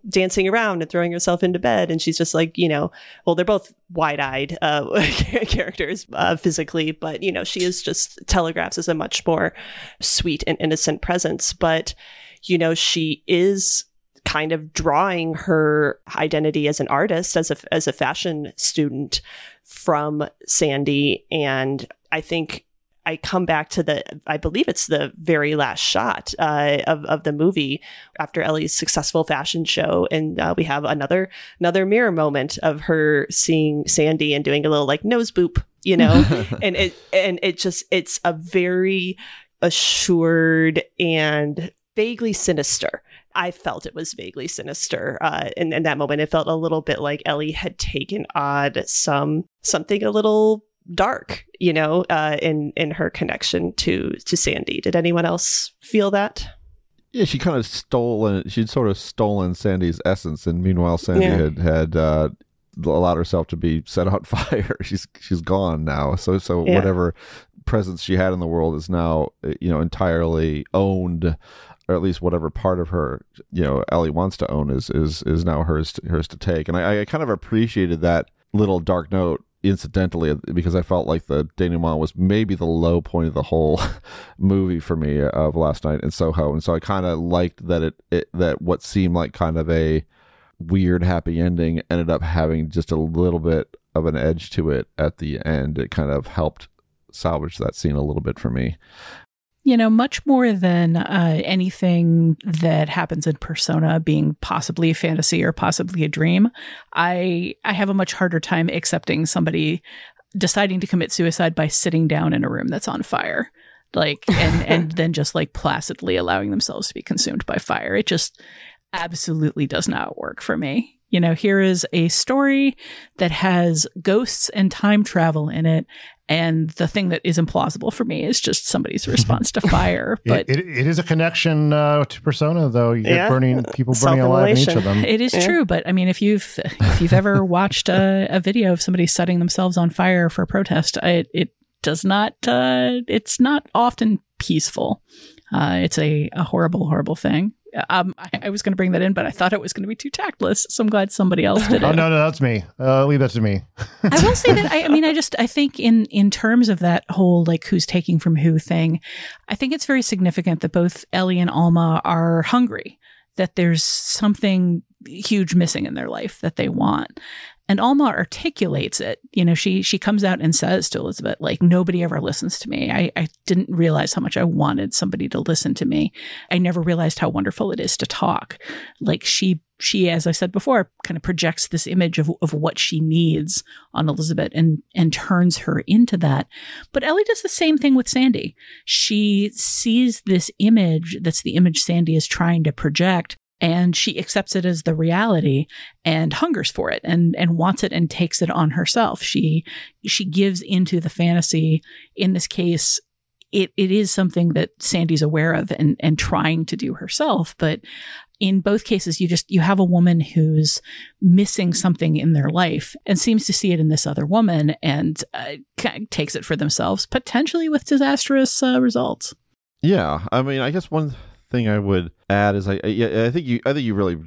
dancing around and throwing herself into bed. And she's just like, you know, well, they're both wide eyed uh, characters uh, physically, but, you know, she is just telegraphs as a much more sweet and innocent presence. But, you know, she is kind of drawing her identity as an artist, as a, as a fashion student from Sandy. And I think I come back to the, I believe it's the very last shot uh, of of the movie after Ellie's successful fashion show, and uh, we have another another mirror moment of her seeing Sandy and doing a little like nose boop, you know, and it and it just it's a very assured and vaguely sinister. I felt it was vaguely sinister uh, in, in that moment. It felt a little bit like Ellie had taken on some something a little dark, you know, uh, in in her connection to to Sandy. Did anyone else feel that? Yeah, she kind of stolen. She'd sort of stolen Sandy's essence, and meanwhile, Sandy yeah. had had uh, allowed herself to be set on fire. she's she's gone now. So so yeah. whatever presence she had in the world is now you know entirely owned or at least whatever part of her you know Ellie wants to own is is is now hers to, hers to take and I, I kind of appreciated that little dark note incidentally because I felt like the denouement was maybe the low point of the whole movie for me of last night in Soho, and so I kind of liked that it, it that what seemed like kind of a weird happy ending ended up having just a little bit of an edge to it at the end. It kind of helped salvage that scene a little bit for me you know, much more than uh, anything that happens in Persona being possibly a fantasy or possibly a dream, I I have a much harder time accepting somebody deciding to commit suicide by sitting down in a room that's on fire, like and and then just like placidly allowing themselves to be consumed by fire. It just absolutely does not work for me. You know, here is a story that has ghosts and time travel in it. And the thing that is implausible for me is just somebody's response to fire. But it, it, it is a connection uh, to Persona, though. You get burning people burning alive in each of them. It is yeah. true, but I mean, if you've if you've ever watched a, a, video of somebody setting themselves on fire for a protest, it, it does not. Uh, it's not often peaceful. Uh, it's a, a horrible, horrible thing. Um, I, I, was going to bring that in, but I thought it was going to be too tactless. So I'm glad somebody else did oh, it. oh no, no, that's me. Uh, leave that to me. I will say that I, I, mean, I just I think in in terms of that whole like who's taking from who thing, I think it's very significant that both Ellie and Alma are hungry. That there's something huge missing in their life that they want. And Alma articulates it. You know, she she comes out and says to Elizabeth, like, nobody ever listens to me. I, I didn't realize how much I wanted somebody to listen to me. I never realized how wonderful it is to talk. Like she she, as I said before, kind of projects this image of, of what she needs on Elizabeth and, and turns her into that. But Ellie does the same thing with Sandy. She sees this image that's the image Sandy is trying to project and she accepts it as the reality and hungers for it and and wants it and takes it on herself. She she gives into the fantasy. In this case, it, it is something that Sandy's aware of and, and trying to do herself. But in both cases, you just, you have a woman who's missing something in their life and seems to see it in this other woman and uh, takes it for themselves, potentially with disastrous uh, results. Yeah. I mean, I guess one thing I would add is I, I, I think you, I think you really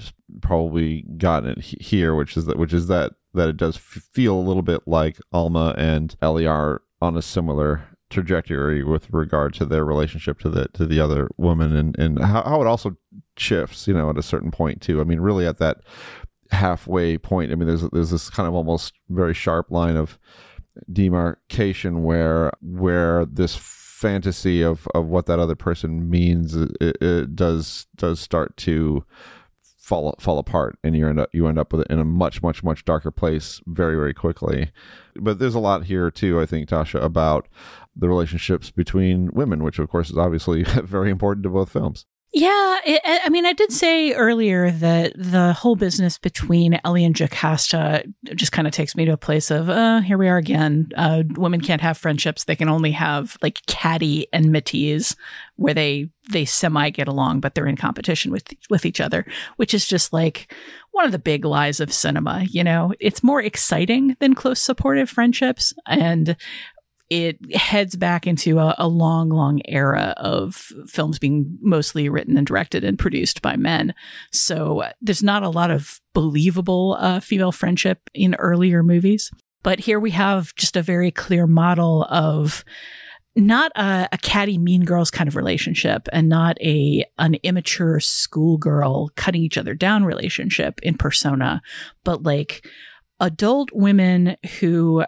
probably gotten it here, which is that, which is that, that it does feel a little bit like Alma and Ellie are on a similar trajectory with regard to their relationship to the to the other woman. And and how, how it also shifts you know at a certain point too. I mean really at that halfway point i mean there's there's this kind of almost very sharp line of demarcation where where this fantasy of of what that other person means it, it does does start to fall fall apart and you end up you end up with it in a much much much darker place very very quickly but there's a lot here too i think tasha about the relationships between women, which of course is obviously very important to both films. Yeah, it, I mean, I did say earlier that the whole business between Ellie and Jocasta just kind of takes me to a place of, uh, here we are again. Uh, women can't have friendships; they can only have like catty enmities, where they they semi get along, but they're in competition with with each other, which is just like one of the big lies of cinema. You know, it's more exciting than close supportive friendships, and it heads back into a, a, long, long era of films being mostly written and directed and produced by men. So uh, there's not a lot of believable uh, female friendship in earlier movies. But here we have just a very clear model of not a, a catty mean girls kind of relationship and not a an immature schoolgirl cutting each other down relationship in persona, but like adult women who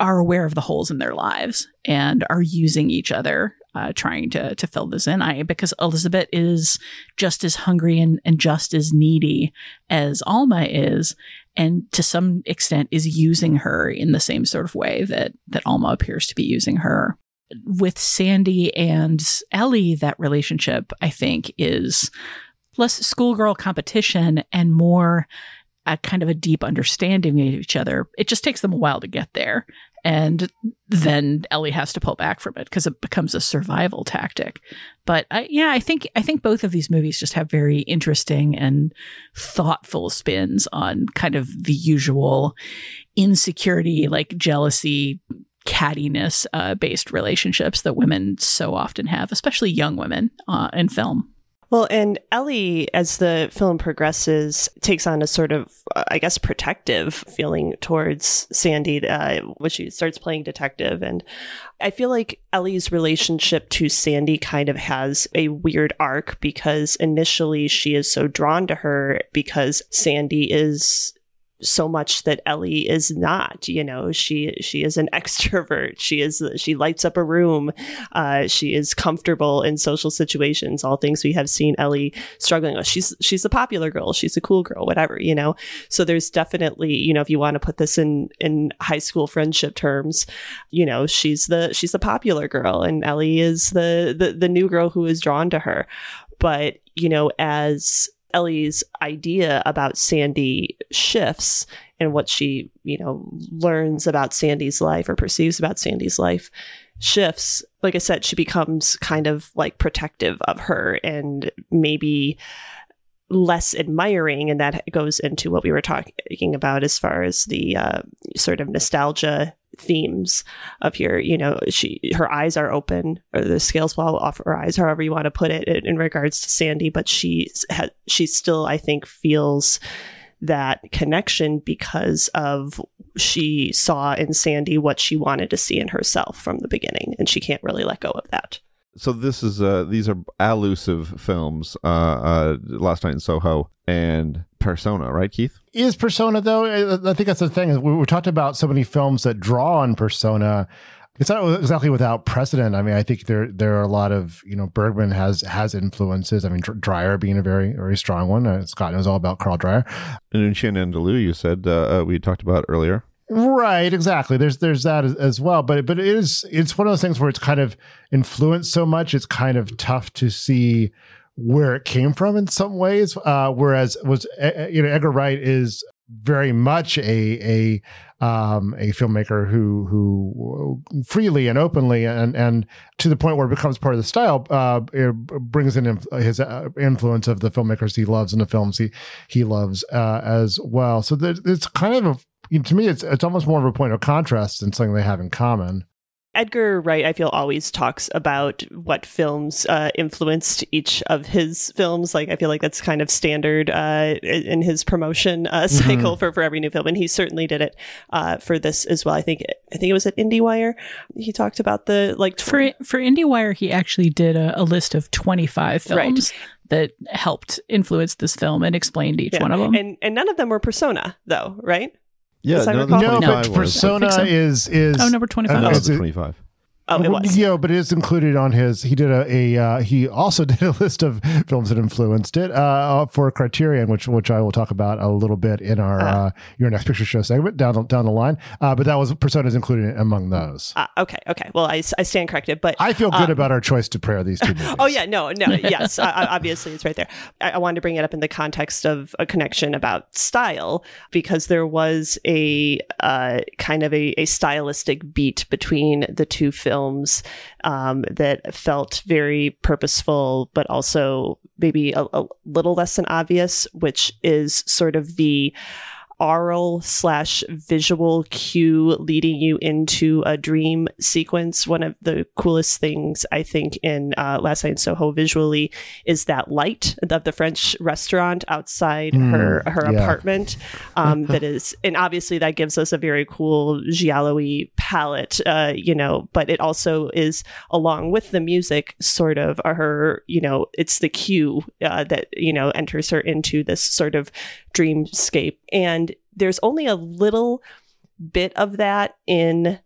are aware of the holes in their lives and are using each other uh, trying to to fill this in. I because Elizabeth is just as hungry and, and just as needy as Alma is and to some extent is using her in the same sort of way that that Alma appears to be using her. With Sandy and Ellie that relationship I think is less schoolgirl competition and more a kind of a deep understanding of each other. It just takes them a while to get there. And then Ellie has to pull back from it because it becomes a survival tactic. But I, yeah, I think I think both of these movies just have very interesting and thoughtful spins on kind of the usual insecurity, like jealousy, cattiness uh, based relationships that women so often have, especially young women uh, in film. Well, and Ellie, as the film progresses, takes on a sort of, uh, I guess, protective feeling towards Sandy uh, when she starts playing detective. And I feel like Ellie's relationship to Sandy kind of has a weird arc because initially she is so drawn to her because Sandy is so much that Ellie is not. You know, she she is an extrovert. She is she lights up a room. Uh, she is comfortable in social situations. All things we have seen Ellie struggling with. She's she's a popular girl. She's a cool girl. Whatever you know. So there's definitely you know if you want to put this in in high school friendship terms, you know she's the she's the popular girl and Ellie is the the the new girl who is drawn to her. But you know as Ellie's idea about Sandy shifts and what she, you know, learns about Sandy's life or perceives about Sandy's life shifts. Like I said, she becomes kind of like protective of her and maybe less admiring and that goes into what we were talking about as far as the uh, sort of nostalgia themes of here you know she her eyes are open or the scales fall off her eyes however you want to put it in, in regards to sandy but she ha- she still i think feels that connection because of she saw in sandy what she wanted to see in herself from the beginning and she can't really let go of that. So this is uh these are allusive films uh uh last night in soho and persona right keith is persona though i think that's the thing we, talked about so many films that draw on persona it's not exactly without precedent. I mean, I think there there are a lot of you know Bergman has has influences. I mean, Dreyer being a very very strong one. Uh, Scott knows all about Carl Dreyer. And Chien Andalou, you said uh, uh, we talked about earlier. Right, exactly. There's there's that as, as, well, but but it is it's one of those things where it's kind of influenced so much. It's kind of tough to see where it came from in some ways. Uh, whereas was uh, you know Edgar Wright is very much a a um, a filmmaker who who freely and openly and and to the point where it becomes part of the style uh, brings in his uh, influence of the filmmakers he loves and the films he he loves uh, as well. So it's kind of a, to me it's it's almost more of a point of contrast than something they have in common. Edgar Wright, I feel, always talks about what films uh, influenced each of his films. Like, I feel like that's kind of standard uh, in his promotion uh, mm-hmm. cycle mm-hmm. for, for every new film, and he certainly did it uh, for this as well. I think I think it was at IndieWire. He talked about the like for for IndieWire. He actually did a, a list of twenty five films. Right that helped influence this film and explained each yeah. one of them. And and none of them were Persona, though, right? Yeah, no, no but Persona so. is is oh number twenty five. Uh, oh, twenty five. Oh, it was. Yeah, but it is included on his. He did a, a uh, he also did a list of films that influenced it uh, for Criterion, which which I will talk about a little bit in our uh, uh your next picture show segment down the, down the line. Uh, but that was Personas included among those. Uh, okay, okay. Well, I, I stand corrected, but I feel good um, about our choice to pair these two movies. oh yeah, no, no, yes, obviously it's right there. I, I, wanted to bring it up in the context of a connection about style because there was a kind of a, a stylistic beat between the two films um, that felt very purposeful, but also maybe a, a little less than obvious, which is sort of the aural slash visual cue leading you into a dream sequence. One of the coolest things I think in uh, Last Night in Soho visually is that light of the French restaurant outside mm, her her yeah. apartment. Um, that is, and obviously that gives us a very cool giallo palette, uh, you know. But it also is along with the music, sort of her, you know, it's the cue uh, that you know enters her into this sort of dreamscape. And there's only a little bit of that in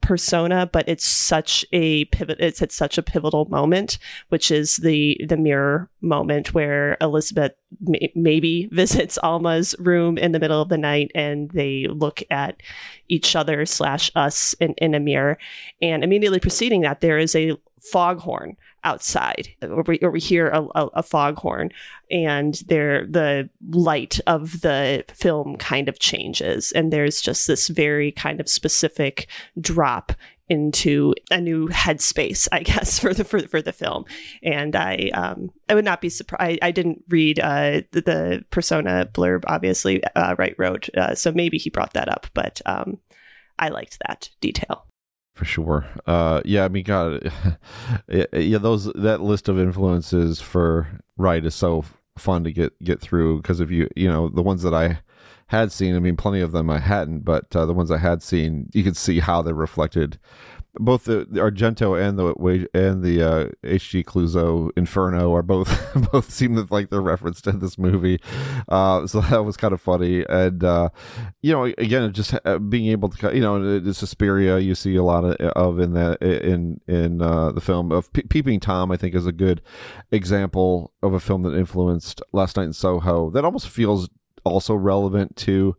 persona but it's such a pivot it's at such a pivotal moment which is the the mirror moment where elizabeth may, maybe visits alma's room in the middle of the night and they look at each other slash us in, in a mirror. And immediately preceding that there is a foghorn outside or we, hear a, a, a foghorn and there the light of the film kind of changes and there's just this very kind of specific drop into a new headspace, I guess, for the for, for the film. And I um, I would not be surprised. I, I didn't read uh, the, the, persona blurb, obviously, uh, Wright wrote, uh, so maybe he brought that up. But um, I liked that detail for sure. Uh, yeah, I mean, God, yeah, those that list of influences for Wright is so fun to get get through because if you you know the ones that I had seen, I mean, plenty of them I hadn't, but uh, the ones I had seen, you could see how they reflected both the, the Argento and the and the uh, H.G. Clouzot Inferno are both both seem like they're referenced to this movie, uh, so that was kind of funny. And uh, you know, again, just uh, being able to, you know, the Suspiria you see a lot of, of in that in in uh, the film of Pe- Peeping Tom. I think is a good example of a film that influenced Last Night in Soho. That almost feels also relevant to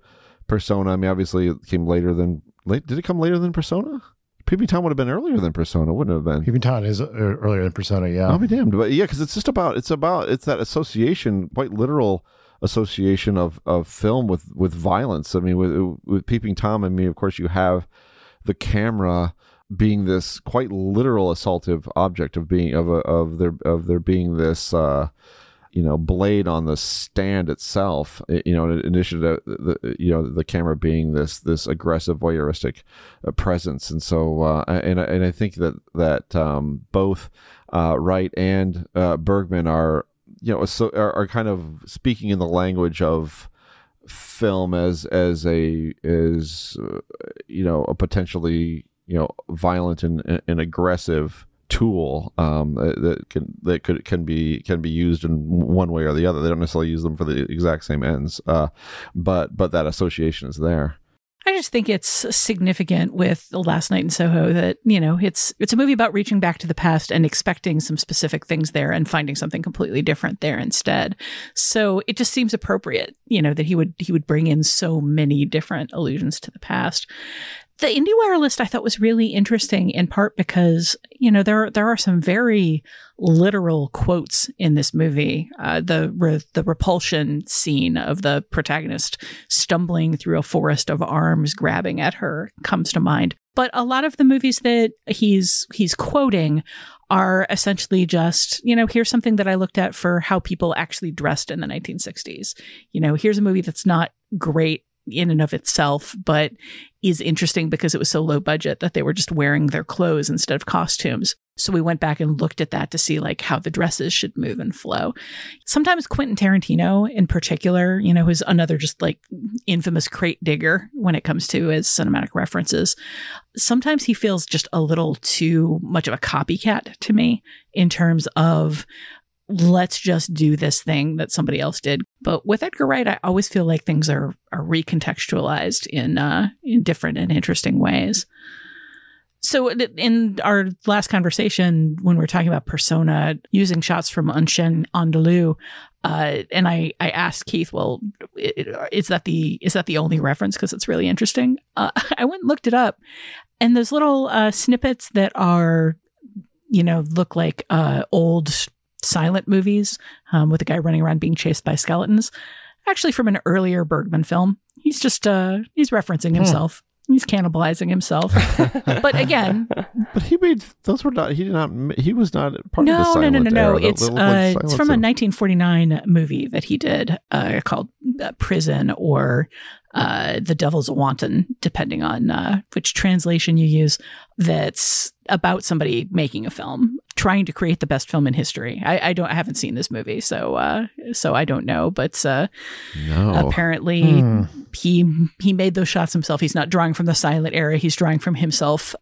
Persona. I mean, obviously, it came later than late. Did it come later than Persona? Peeping Tom would have been earlier than Persona, wouldn't it have been? Peeping Tom is uh, earlier than Persona, yeah. I'll be damned, but yeah, because it's just about it's about it's that association, quite literal association of of film with with violence. I mean, with with Peeping Tom, I mean, of course, you have the camera being this quite literal assaultive object of being of a, of there of there being this. Uh, you know blade on the stand itself you know in addition to the you know the camera being this this aggressive voyeuristic uh, presence. And so uh, and and I think that that um, both uh, Wright and uh, Bergman are you know so are, are kind of speaking in the language of film as as a as uh, you know a potentially you know violent and, and aggressive tool um, that can that could can be can be used in one way or the other. They don't necessarily use them for the exact same ends, uh, but but that association is there. I just think it's significant with the last night in Soho that you know it's it's a movie about reaching back to the past and expecting some specific things there and finding something completely different there instead. So it just seems appropriate, you know, that he would he would bring in so many different allusions to the past. The IndieWire list I thought was really interesting in part because, you know, there there are some very literal quotes in this movie. Uh, the re- the repulsion scene of the protagonist stumbling through a forest of arms grabbing at her comes to mind. But a lot of the movies that he's he's quoting are essentially just, you know, here's something that I looked at for how people actually dressed in the 1960s. You know, here's a movie that's not great in and of itself, but is interesting because it was so low budget that they were just wearing their clothes instead of costumes. So we went back and looked at that to see like how the dresses should move and flow. Sometimes Quentin Tarantino in particular, you know, who's another just like infamous crate digger when it comes to his cinematic references. Sometimes he feels just a little too much of a copycat to me in terms of let's just do this thing that somebody else did. But with Edgar Wright, I always feel like things are are recontextualized in uh, in different and interesting ways. So in our last conversation, when we are talking about persona, using shots from Un Chien Andalou, uh, and I, I asked Keith, well, is that the is that the only reference? Because it's really interesting. Uh, I went and looked it up, and those little uh, snippets that are, you know, look like uh, old silent movies um, with a guy running around being chased by skeletons. Actually, from an earlier Bergman film. He's just uh, he's referencing hmm. himself. He's cannibalizing himself. but again, but he made those were not. He did not. He was not part no, of the no, no, no, no. Era. It's uh, it's from a 1949 movie that he did uh, called uh, Prison or uh, The Devil's a Wanton, depending on uh, which translation you use, that's about somebody making a film, trying to create the best film in history. I, I don't, I haven't seen this movie, so uh, so I don't know. But uh, no. apparently, hmm. he he made those shots himself. He's not drawing from the silent era. He's drawing from himself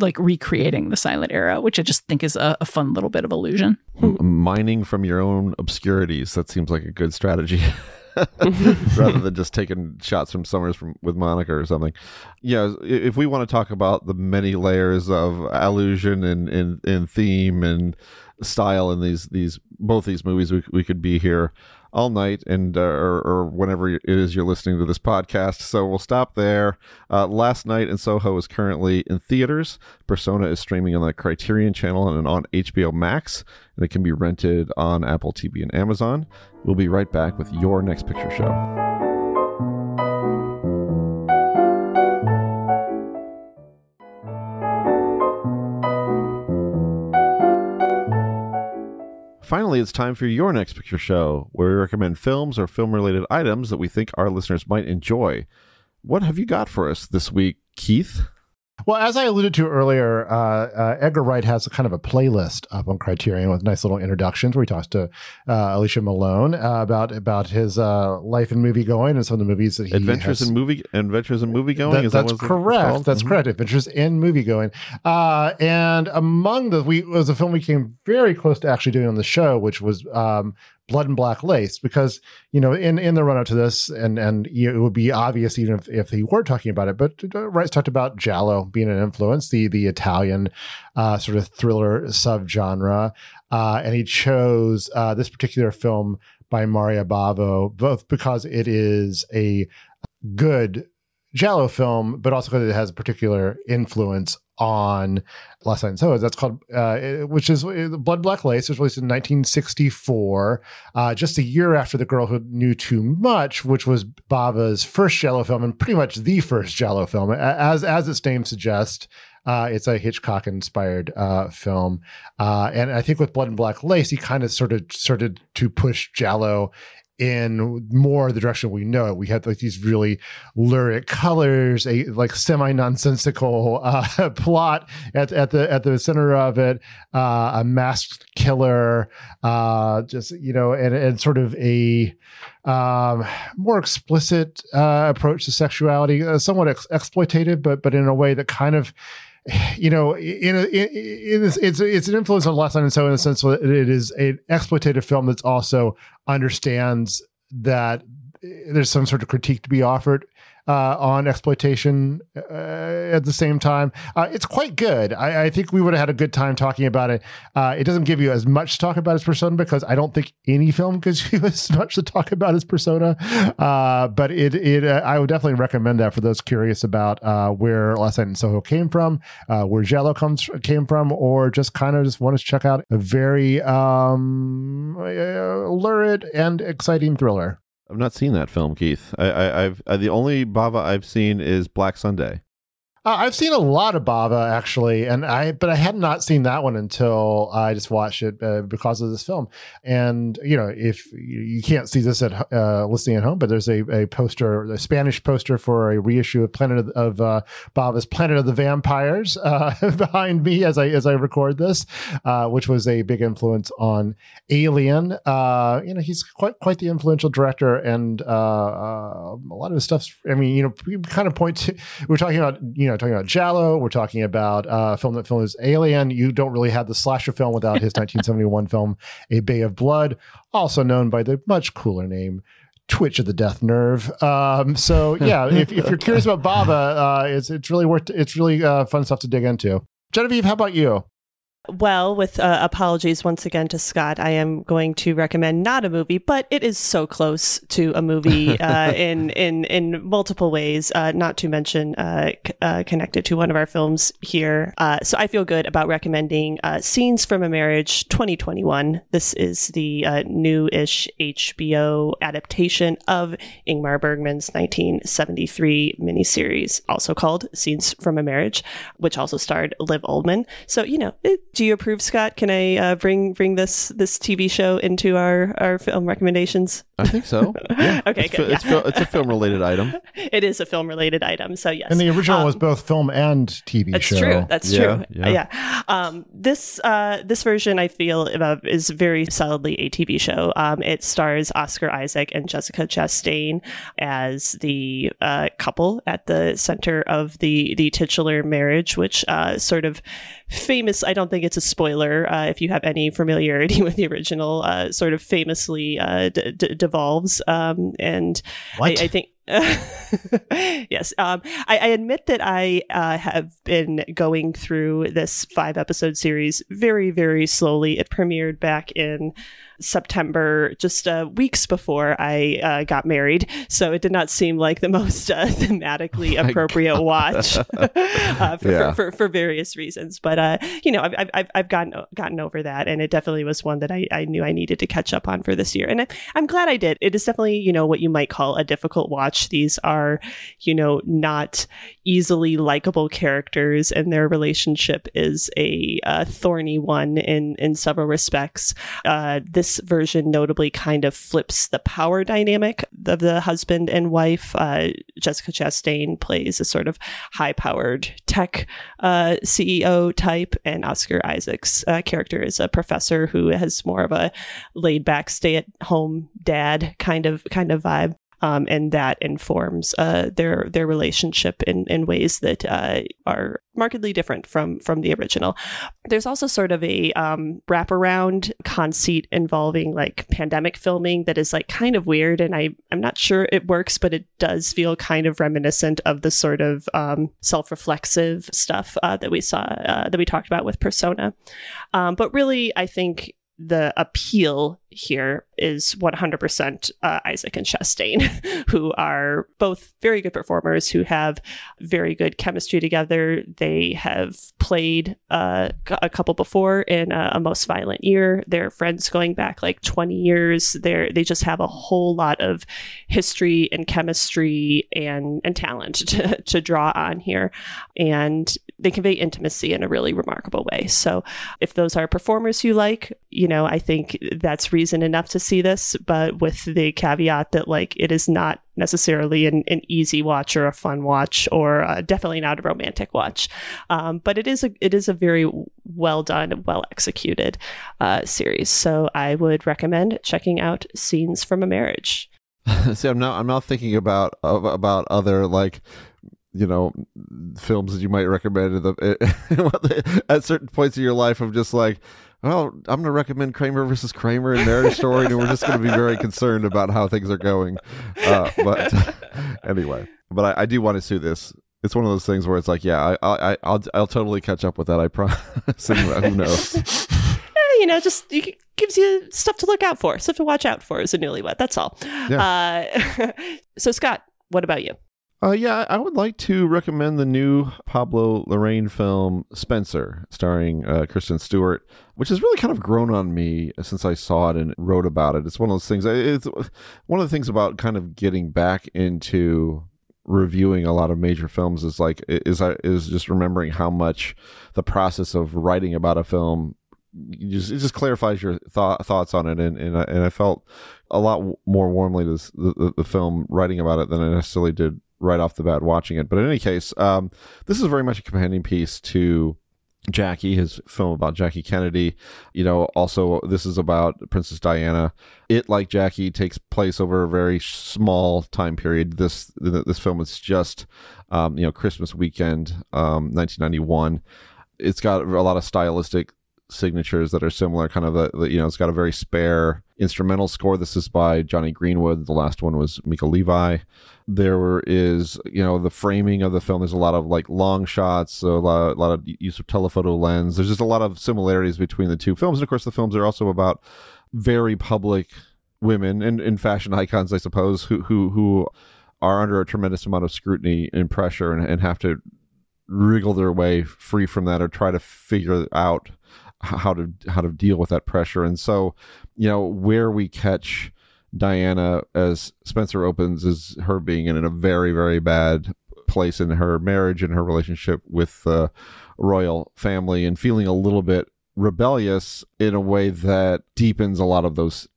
like recreating the silent era, which I just think is a, a fun little bit of illusion. Mining from your own obscurities. That seems like a good strategy. rather than just taking shots from Summers from with Monica or something. Yeah, if we want to talk about the many layers of allusion and in, in, theme and style in these these both these movies, we we could be here all night and uh, or, or, whenever it is you're listening to this podcast. So we'll stop there. Uh, Last Night in Soho is currently in theaters. Persona is streaming on the Criterion Channel and on HBO Max, and it can be rented on Apple TV and Amazon. We'll be right back with your next picture show. Finally, it's time for your next picture show, where we recommend films or film related items that we think our listeners might enjoy. What have you got for us this week, Keith? Well, as I alluded to earlier, uh, uh, Edgar Wright has a kind of a playlist up on Criterion with nice little introductions where he talks to uh, Alicia Malone uh, about about his uh, life in movie going and some of the movies that he adventures has, in movie adventures in movie going. That, that's that correct. That's mm-hmm. correct. Adventures in movie going. Uh, and among the we was a film we came very close to actually doing on the show, which was um, blood and black lace because you know in in the run up to this and and it would be obvious even if, if he were talking about it but uh, Wright's talked about giallo being an influence the the italian uh, sort of thriller subgenre uh, and he chose uh, this particular film by mario bava both because it is a good giallo film but also because it has a particular influence on Last Night in Soho. That's called, uh, which is uh, Blood Black Lace, was released in 1964, uh, just a year after The Girl Who Knew Too Much, which was Bava's first giallo film and pretty much the first giallo film. As as its name suggests, uh, it's a Hitchcock inspired uh, film. Uh, and I think with Blood and Black Lace, he kind of sort of started to push giallo in more the direction we know it. We had like these really lurid colors, a like semi nonsensical uh, plot at, at the at the center of it, uh, a masked killer, uh, just you know, and and sort of a um, more explicit uh, approach to sexuality, uh, somewhat ex- exploitative, but but in a way that kind of you know, in, a, in, in this, it's it's an influence on Last Night in Soho in the sense that it is an exploitative film that's also understands that eh, there's some sort of critique to be offered uh, on exploitation uh, at the same time. Uh, it's quite good. I, I, think we would have had a good time talking about it. Uh, it doesn't give you as much to talk about as Persona because I don't think any film gives you as much to talk about as Persona. Uh, but it it uh, I would definitely recommend that for those curious about where Last Night in Soho came from, where giallo comes came from, or just kind of just want to check out a very um, lurid and exciting thriller. I've not seen that film, Keith. I, I, have the only Bava I've seen is Black Sunday. Uh, I've seen a lot of Bava actually, and I but I had not seen that one until I just watched it uh, because of this film. And you know, if you can't see this at uh, listening at home, but there's a, a poster, a Spanish poster for a reissue of Planet of, of uh, Bava's Planet of the Vampires uh, behind me as I as I record this, uh, which was a big influence on Alien. you know, he's quite quite the influential director, and a lot of his stuff. I mean, you know, we kind of point to we're talking about you know know, talking about Giallo. We're talking about uh, a film that film is Alien. You don't really have the slasher film without his 1971 film A Bay of Blood, also known by the much cooler name Twitch of the Death Nerve. Um, so yeah, if, if, you're curious about Bava, uh, it's it's really worth it's really uh, fun stuff to dig into. Genevieve, how about you? Well, with uh, apologies once again to Scott, I am going to recommend not a movie, but it is so close to a movie uh, in in in multiple ways. Uh, not to mention uh, c- uh, connected to one of our films here. Uh, so I feel good about recommending "Scenes from a Marriage" 2021. This is the new-ish HBO adaptation of Ingmar Bergman's 1973 miniseries, also called "Scenes from a Marriage," which also starred Liv Ullmann. So you know. It, do you approve, Scott? Can I uh, bring bring this this TV show into our our film recommendations? I think so. Yeah. okay, it's good. Fi- it's, yeah. it's, a film related item. it is a film related item. So yes. And the original um, was both film and TV that's show. true. That's yeah, true. Yeah. yeah. Um, this uh, this version I feel uh, is very solidly a TV show. Um, it stars Oscar Isaac and Jessica Chastain as the uh, couple at the center of the the titular marriage, which uh, sort of famous. I don't think it's a spoiler uh, if you have any familiarity with the original. Uh, sort of famously uh, d- d- devolves, um, and I, I, think. yes, um, I, I, admit that I uh, have been going through this five episode series very, very slowly. It premiered back in September, just uh, weeks before I uh, got married. So it did not seem like the most uh, thematically oh appropriate God. watch uh, for, yeah. for, for, for, various reasons. But, uh, you know, I've, I've, I've gotten, gotten over that. And it definitely was one that I, I knew I needed to catch up on for this year. And I, I'm glad I did. It is definitely, you know, what you might call a difficult watch. These are, you know, not easily likable characters, and their relationship is a, thorny one in, in several respects. Uh, this version notably kind of flips the power dynamic of the husband and wife. Uh, Jessica Chastain plays a sort of high powered tech uh, CEO type, and Oscar Isaac's uh, character is a professor who has more of a laid back, stay at home dad kind of kind of vibe um, and that informs uh, their their relationship in, in ways that uh, are markedly different from from the original. There's also sort of a um, wraparound conceit involving like pandemic filming that is like kind of weird, and I I'm not sure it works, but it does feel kind of reminiscent of the sort of um, self reflexive stuff uh, that we saw uh, that we talked about with Persona. Um, but really, I think the appeal here is 100% uh, Isaac and Chastain, who are both very good performers who have very good chemistry together. They have played uh, a couple before in a, a, Most Violent Year. They're friends going back like 20 years. They they just have a whole lot of history and chemistry and, and talent to, to draw on here. And they convey intimacy in a really remarkable way. So if those are performers you like, you know, I think that's reason enough to see this, but with the caveat that like it is not necessarily an, an easy watch or a fun watch or uh, definitely not a romantic watch. Um, but it is a it is a very well done, well executed uh, series. So I would recommend checking out Scenes from a Marriage. See, I'm not I'm not thinking about about other like you know films that you might recommend at, the, at certain points of your life of just like well i'm going to recommend kramer versus kramer and marriage story and we're just going to be very concerned about how things are going. Uh, but anyway but I, I, do want to see this. It's one of those things where it's like yeah i, I i'll i'll totally catch up with that i promise. Who knows? You know just you, gives you stuff to look out for stuff to watch out for as a newlywed that's all. Yeah. Uh, so scott what about you uh, yeah, I would like to recommend the new Pablo Larrain film Spencer, starring uh, Kristen Stewart, which has really kind of grown on me since I saw it and wrote about it. It's one of those things. It's one of the things about kind of getting back into reviewing a lot of major films is like is is just remembering how much the process of writing about a film just, it just clarifies your th- thoughts on it and and I, and I felt a lot more warmly to the, the film writing about it than I necessarily did right off the bat watching it. But in any case, um, this is very much a companion piece to Jackie, his film about Jackie Kennedy. You know, also this is about Princess Diana. It, like Jackie, takes place over a very small time period. This this film is just, um, you know, Christmas weekend, um, 1991. It's got a lot of stylistic signatures that are similar. Kind of a, you know, it's got a very spare instrumental score. This is by Jonny Greenwood. The last one was Mica Levi. There is, you know, the framing of the film. There's a lot of like long shots, a lot, a lot of use of telephoto lens. There's just a lot of similarities between the two films. And of course, the films are also about very public women and, and fashion icons, I suppose, who who who are under a tremendous amount of scrutiny and pressure and, and have to wriggle their way free from that or try to figure out how to how to deal with that pressure. And so, you know, where we catch Diana as Spencer opens is her being in a very very bad place in her marriage and her relationship with the royal family and feeling a little bit rebellious in a way that deepens a lot of those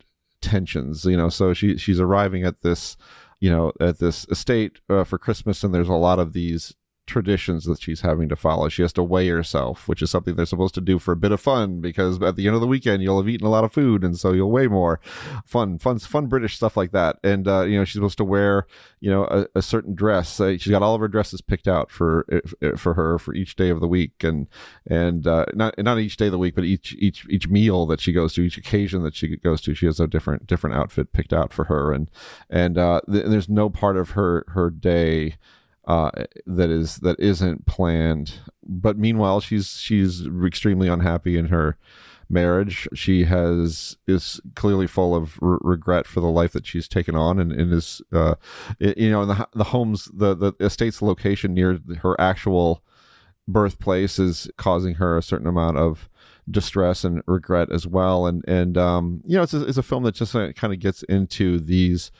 tensions you know so she she's arriving at this you know at this estate uh, for christmas and there's a lot of these traditions that she's having to follow. She has to weigh herself, which is something they're supposed to do for a bit of fun because at the end of the weekend you'll have eaten a lot of food and so you'll weigh more. Fun, fun, fun British stuff like that. And uh, you know she's supposed to wear you know a, a certain dress. Uh, she's got all of her dresses picked out for uh, for her for each day of the week and and uh, not not each day of the week, but each each each meal that she goes to, each occasion that she goes to, she has a different different outfit picked out for her. And and uh, th- there's no part of her her day uh, that is that isn't planned. But meanwhile, she's she's extremely unhappy in her marriage. She has is clearly full of re- regret for the life that she's taken on, and, and is uh, you know the the homes the the estate's location near her actual birthplace is causing her a certain amount of distress and regret as well. And and um, you know it's a, it's a film that just uh, kind of gets into these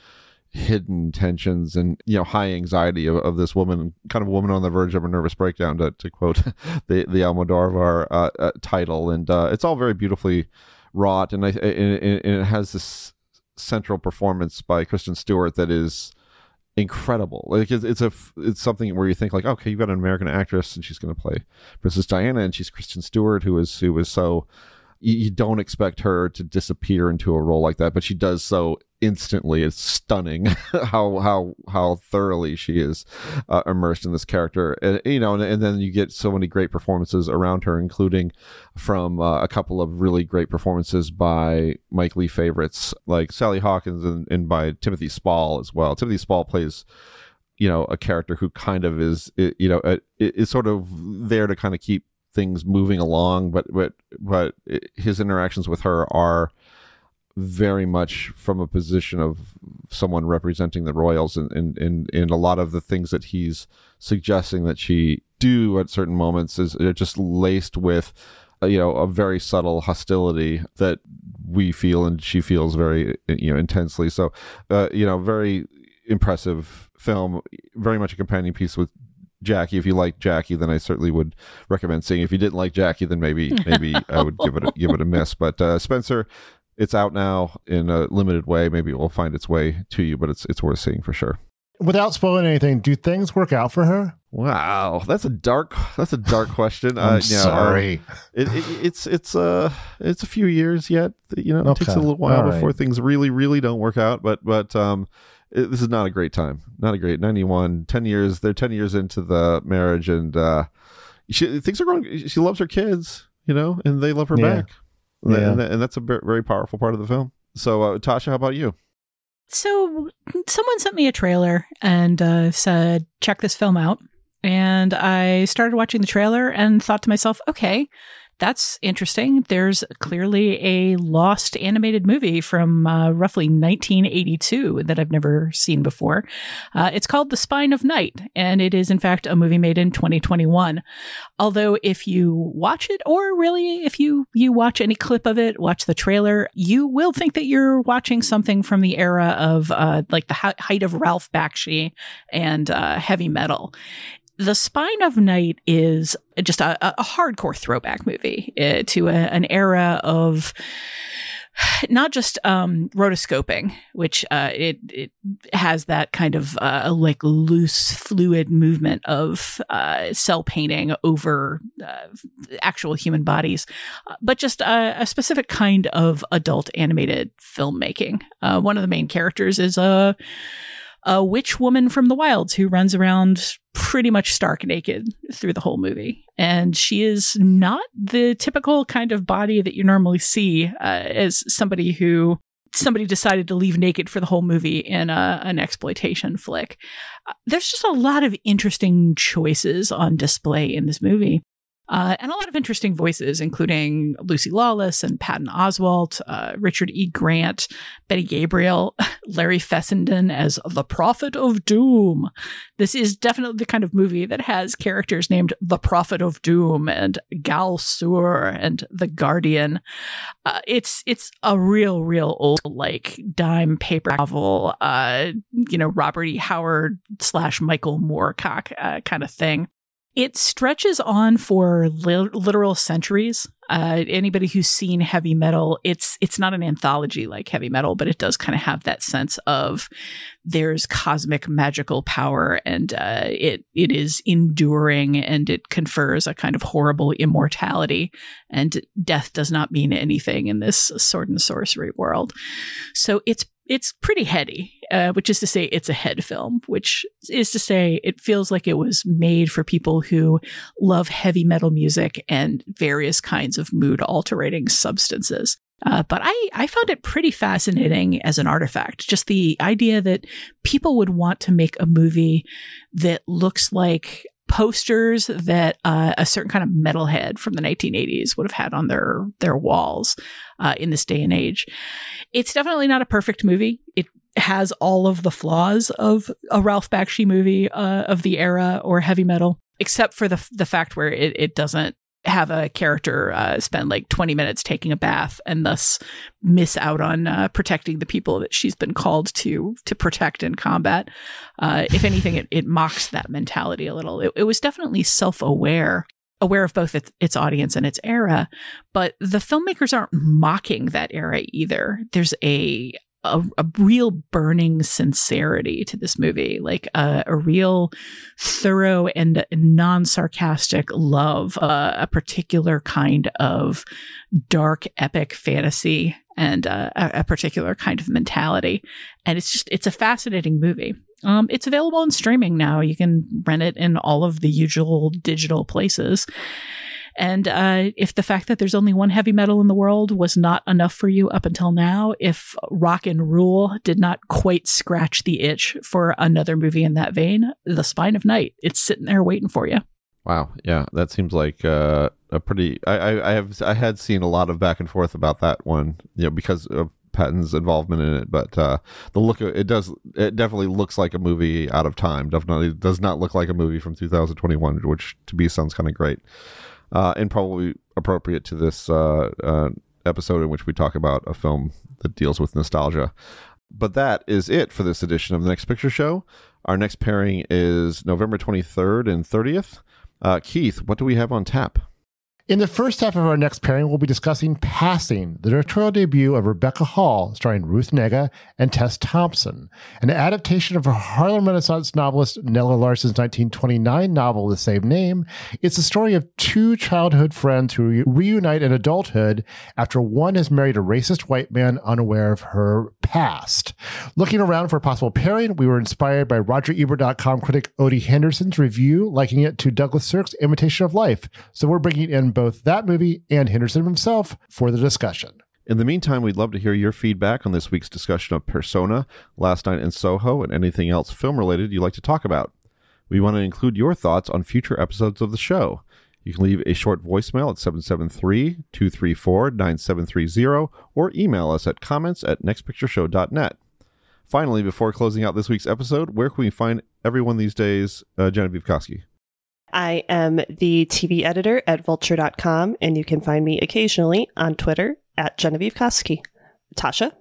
hidden tensions and you know high anxiety of, of this woman kind of woman on the verge of a nervous breakdown to, to quote the the Almodovar uh, uh, title. And uh, it's all very beautifully wrought. And I and, and it has this central performance by Kristen Stewart that is incredible. Like it's, it's a it's something where you think like okay you've got an American actress and she's going to play Princess Diana and she's Kristen Stewart who is who is so you don't expect her to disappear into a role like that, but she does so instantly. It's stunning how how how thoroughly she is uh, immersed in this character, and you know, and, and, then you get so many great performances around her, including from uh, a couple of really great performances by Mike Leigh favorites like Sally Hawkins and, and by Timothy Spall as well. Timothy Spall plays you know a character who kind of is you know is sort of there to kind of keep things moving along, but but but his interactions with her are very much from a position of someone representing the royals and and, and, and a lot of the things that he's suggesting that she do at certain moments is just laced with uh, you know a very subtle hostility that we feel and she feels very you know intensely. So uh, you know very impressive film very much a companion piece with Jackie. If you like Jackie, then I certainly would recommend seeing. If you didn't like Jackie, then maybe maybe I would give it a, give it a miss. But uh, Spencer, it's out now in a limited way. Maybe it will find its way to you, but it's it's worth seeing for sure. Without spoiling anything, do things work out for her? Wow, that's a dark. That's a dark question. I'm uh, yeah, sorry. uh, it, it, it's it's uh it's a few years yet. You know, it takes a little while All right. before things really really don't work out. But but um, it, this is not a great time. Not a great 91, 10 years. They're ten years into the marriage, and uh, she, things are going. She loves her kids, you know, and they love her Yeah. back. Yeah. And, and that's a very powerful part of the film. So, uh, Tasha, how about you? So someone sent me a trailer and uh, said, check this film out. And I started watching the trailer and thought to myself, okay, that's interesting. There's clearly a lost animated movie from uh, roughly 1982 that I've never seen before. Uh, it's called The Spine of Night, and it is, in fact, a movie made in 2021. Although, if you watch it, or really if you you watch any clip of it, watch the trailer, you will think that you're watching something from the era of uh, like the height of Ralph Bakshi and uh, heavy metal. The Spine of Night is just a, a hardcore throwback movie uh, to a, an era of not just um, rotoscoping, which uh, it it has that kind of uh, like loose fluid movement of uh, cell painting over uh, actual human bodies, uh, but just a, a specific kind of adult animated filmmaking. Uh, one of the main characters is a a witch woman from the wilds who runs around pretty much stark naked through the whole movie. And she is not the typical kind of body that you normally see uh, as somebody who somebody decided to leave naked for the whole movie in a, an exploitation flick. Uh, there's just a lot of interesting choices on display in this movie. Uh, and a lot of interesting voices, including Lucy Lawless and Patton Oswalt, uh, Richard E. Grant, Betty Gabriel, Larry Fessenden as the Prophet of Doom. This is definitely the kind of movie that has characters named the Prophet of Doom and Ghal-Sur and the Guardian. Uh, it's it's a real, real old like dime paper novel, uh, you know, Robert E. Howard slash Michael Moorcock uh, kind of thing. It stretches on for li- literal centuries. Uh, anybody who's seen heavy metal, it's it's not an anthology like heavy metal, but it does kind of have that sense of there's cosmic magical power, and uh, it it is enduring, and it confers a kind of horrible immortality, and death does not mean anything in this sword and sorcery world. So it's it's pretty heady, uh, which is to say, it's a head film, which is to say, it feels like it was made for people who love heavy metal music and various kinds of mood altering substances. Uh, but I, I found it pretty fascinating as an artifact. Just the idea that people would want to make a movie that looks like posters that uh, a certain kind of metalhead from the 1980s would have had on their their walls uh, in this day and age. It's definitely not a perfect movie. It has all of the flaws of a Ralph Bakshi movie uh, of the era or heavy metal, except for the the fact where it, it doesn't have a character uh, spend like 20 minutes taking a bath and thus miss out on uh, protecting the people that she's been called to to protect in combat. Uh, if anything, it, it mocks that mentality a little. It, it was definitely self aware. Aware of both its, its audience and its era, but the filmmakers aren't mocking that era either. There's a a, a real burning sincerity to this movie, like a, a real thorough and non sarcastic love, uh, a particular kind of dark epic fantasy and uh, a, a particular kind of mentality. And it's just, it's a fascinating movie. Um, it's available in streaming now. You can rent it in all of the usual digital places. And uh, if the fact that there's only one heavy metal in the world was not enough for you up until now, if Rock and Rule did not quite scratch the itch for another movie in that vein, The Spine of Night, it's sitting there waiting for you. Wow, yeah, that seems like uh, a pretty. I, I, I have I had seen a lot of back and forth about that one, you know, because of Patton's involvement in it. But uh, the look of it does it definitely looks like a movie out of time. Definitely does not look like a movie from 2021, which to me sounds kind of great, uh, and probably appropriate to this uh, uh, episode in which we talk about a film that deals with nostalgia. But that is it for this edition of the Next Picture Show. Our next pairing is November 23rd and 30th. Uh, Keith, what do we have on tap? In the first half of our next pairing, we'll be discussing Passing, the directorial debut of Rebecca Hall, starring Ruth Negga and Tessa Thompson, an adaptation of Harlem Renaissance novelist Nella Larsen's 1929 novel the same name. It's the story of two childhood friends who re- reunite in adulthood after one has married a racist white man unaware of her past. Looking around for a possible pairing, we were inspired by RogerEbert.com critic Odie Henderson's review, likening it to Douglas Sirk's Imitation of Life. So we're bringing in both that movie and Henderson himself for the discussion. In the meantime, we'd love to hear your feedback on this week's discussion of Persona, Last Night in Soho, and anything else film related you'd like to talk about. We want to include your thoughts on future episodes of the show. You can leave a short voicemail at 773 234 9730 or email us at comments at nextpictureshow.net. Finally, before closing out this week's episode, where can we find everyone these days, uh, Genevieve Koski? I am the TV editor at vulture.com, and you can find me occasionally on Twitter at Genevieve Koski. Tasha?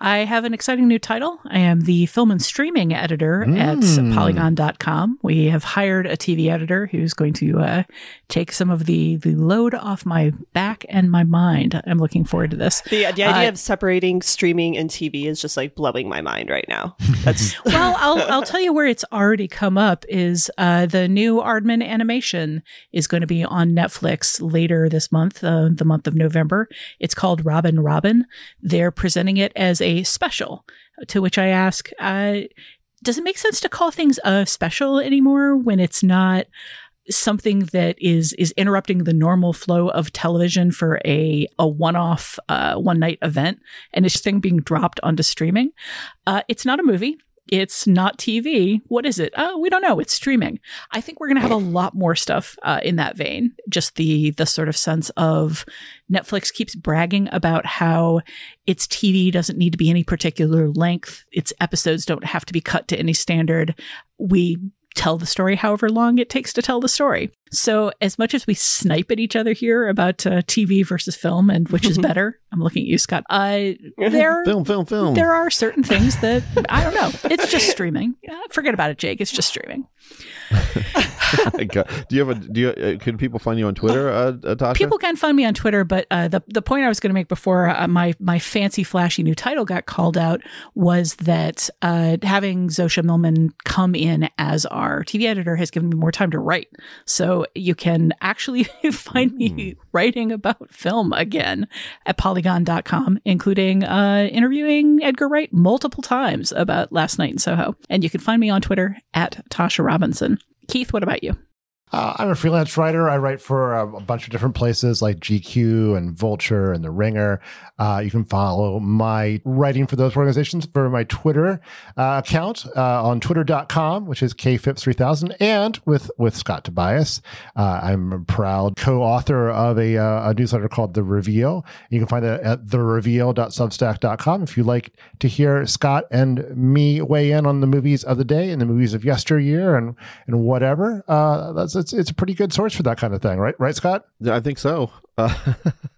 I have an exciting new title. I am the film and streaming editor mm. at polygon.com. We have hired a TV editor who's going to uh, take some of the, the load off my back and my mind. I'm looking forward to this. The, the idea uh, of separating streaming and TV is just like blowing my mind right now. That's well, I'll, I'll tell you where it's already come up is uh, the new Aardman animation is going to be on Netflix later this month, uh, the month of November. It's called Robin Robin. They're presenting it as a a special. To which I ask, uh, does it make sense to call things a special anymore when it's not something that is is interrupting the normal flow of television for a a one off uh, one night event and it's thing being dropped onto streaming? Uh, it's not a movie it's not TV. What is it? Oh, we don't know. It's streaming. I think we're going to have a lot more stuff uh, in that vein. Just the the sort of sense of Netflix keeps bragging about how its TV doesn't need to be any particular length. Its episodes don't have to be cut to any standard. We tell the story however long it takes to tell the story. So, as much as we snipe at each other here about uh, TV versus film and which is better, I'm looking at you, Scott. Uh, there, film, film, film. There are certain things that I don't know. It's just streaming. forget about it, Jake. It's just streaming. do you have a? Do you? Uh, can people find you on Twitter, uh, uh, Tasha? People can find me on Twitter, but uh, the the point I was going to make before uh, my my fancy flashy new title got called out was that uh, having Zosha Millman come in as our TV editor has given me more time to write. So you can actually find me mm. writing about film again at Polygon.com, including interviewing Edgar Wright multiple times about Last Night in Soho, and you can find me on Twitter at Tasha Robinson. Keith, what about you? Uh, I'm a freelance writer. I write for a, a, bunch of different places like GQ and Vulture and The Ringer. Uh, you can follow my writing for those organizations for my Twitter uh, account uh, on twitter.com, which is kphipps3000, and with, with Scott Tobias. Uh, I'm a proud co author of a, uh, a, newsletter called The Reveal. You can find that at thereveal.substack.com if you like to hear Scott and me weigh in on the movies of the day and the movies of yesteryear and, and whatever. that's it's it's a pretty good source for that kind of thing, right? Right, Scott? Yeah, I think so. Uh,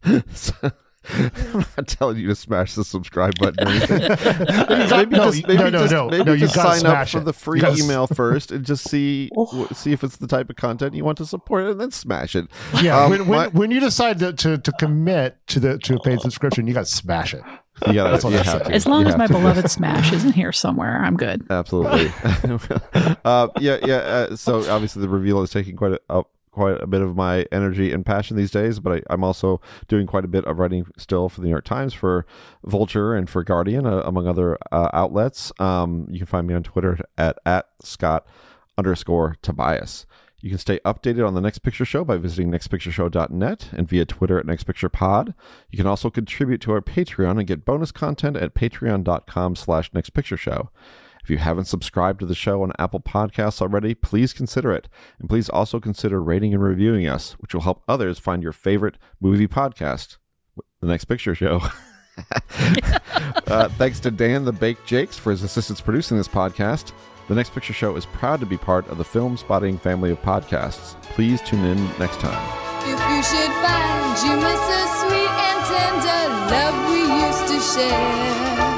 so I'm not telling you to smash the subscribe button or anything. maybe no, just, maybe no, no, just, no, maybe no, just sign up for it. the free email first and just see see if it's the type of content you want to support and then smash it. Yeah, um, when, when, my, when, you decide to, to, to commit to the to a paid subscription, you got to smash it. You gotta, you have to. As long as my to. beloved Smash isn't here somewhere, I'm good. Absolutely. uh, yeah, yeah. Uh, so obviously, the reveal is taking quite a, quite a bit of my energy and passion these days, but I, am also doing quite a bit of writing still for the New York Times, for Vulture, and for Guardian, uh, among other uh, outlets. Um, you can find me on Twitter at, at Scott underscore Tobias. You can stay updated on the Next Picture Show by visiting nextpictureshow.net and via Twitter at nextpicturepod. You can also contribute to our Patreon and get bonus content at patreon.com slash nextpictureshow. If you haven't subscribed to the show on Apple Podcasts already, please consider it. And please also consider rating and reviewing us, which will help others find your favorite movie podcast, The Next Picture Show. uh, thanks to Dan the Baked Jakes for his assistance producing this podcast. The Next Picture Show is proud to be part of the Filmspotting family of podcasts. Please tune in next time. If you should find you miss a sweet and tender love we used to share,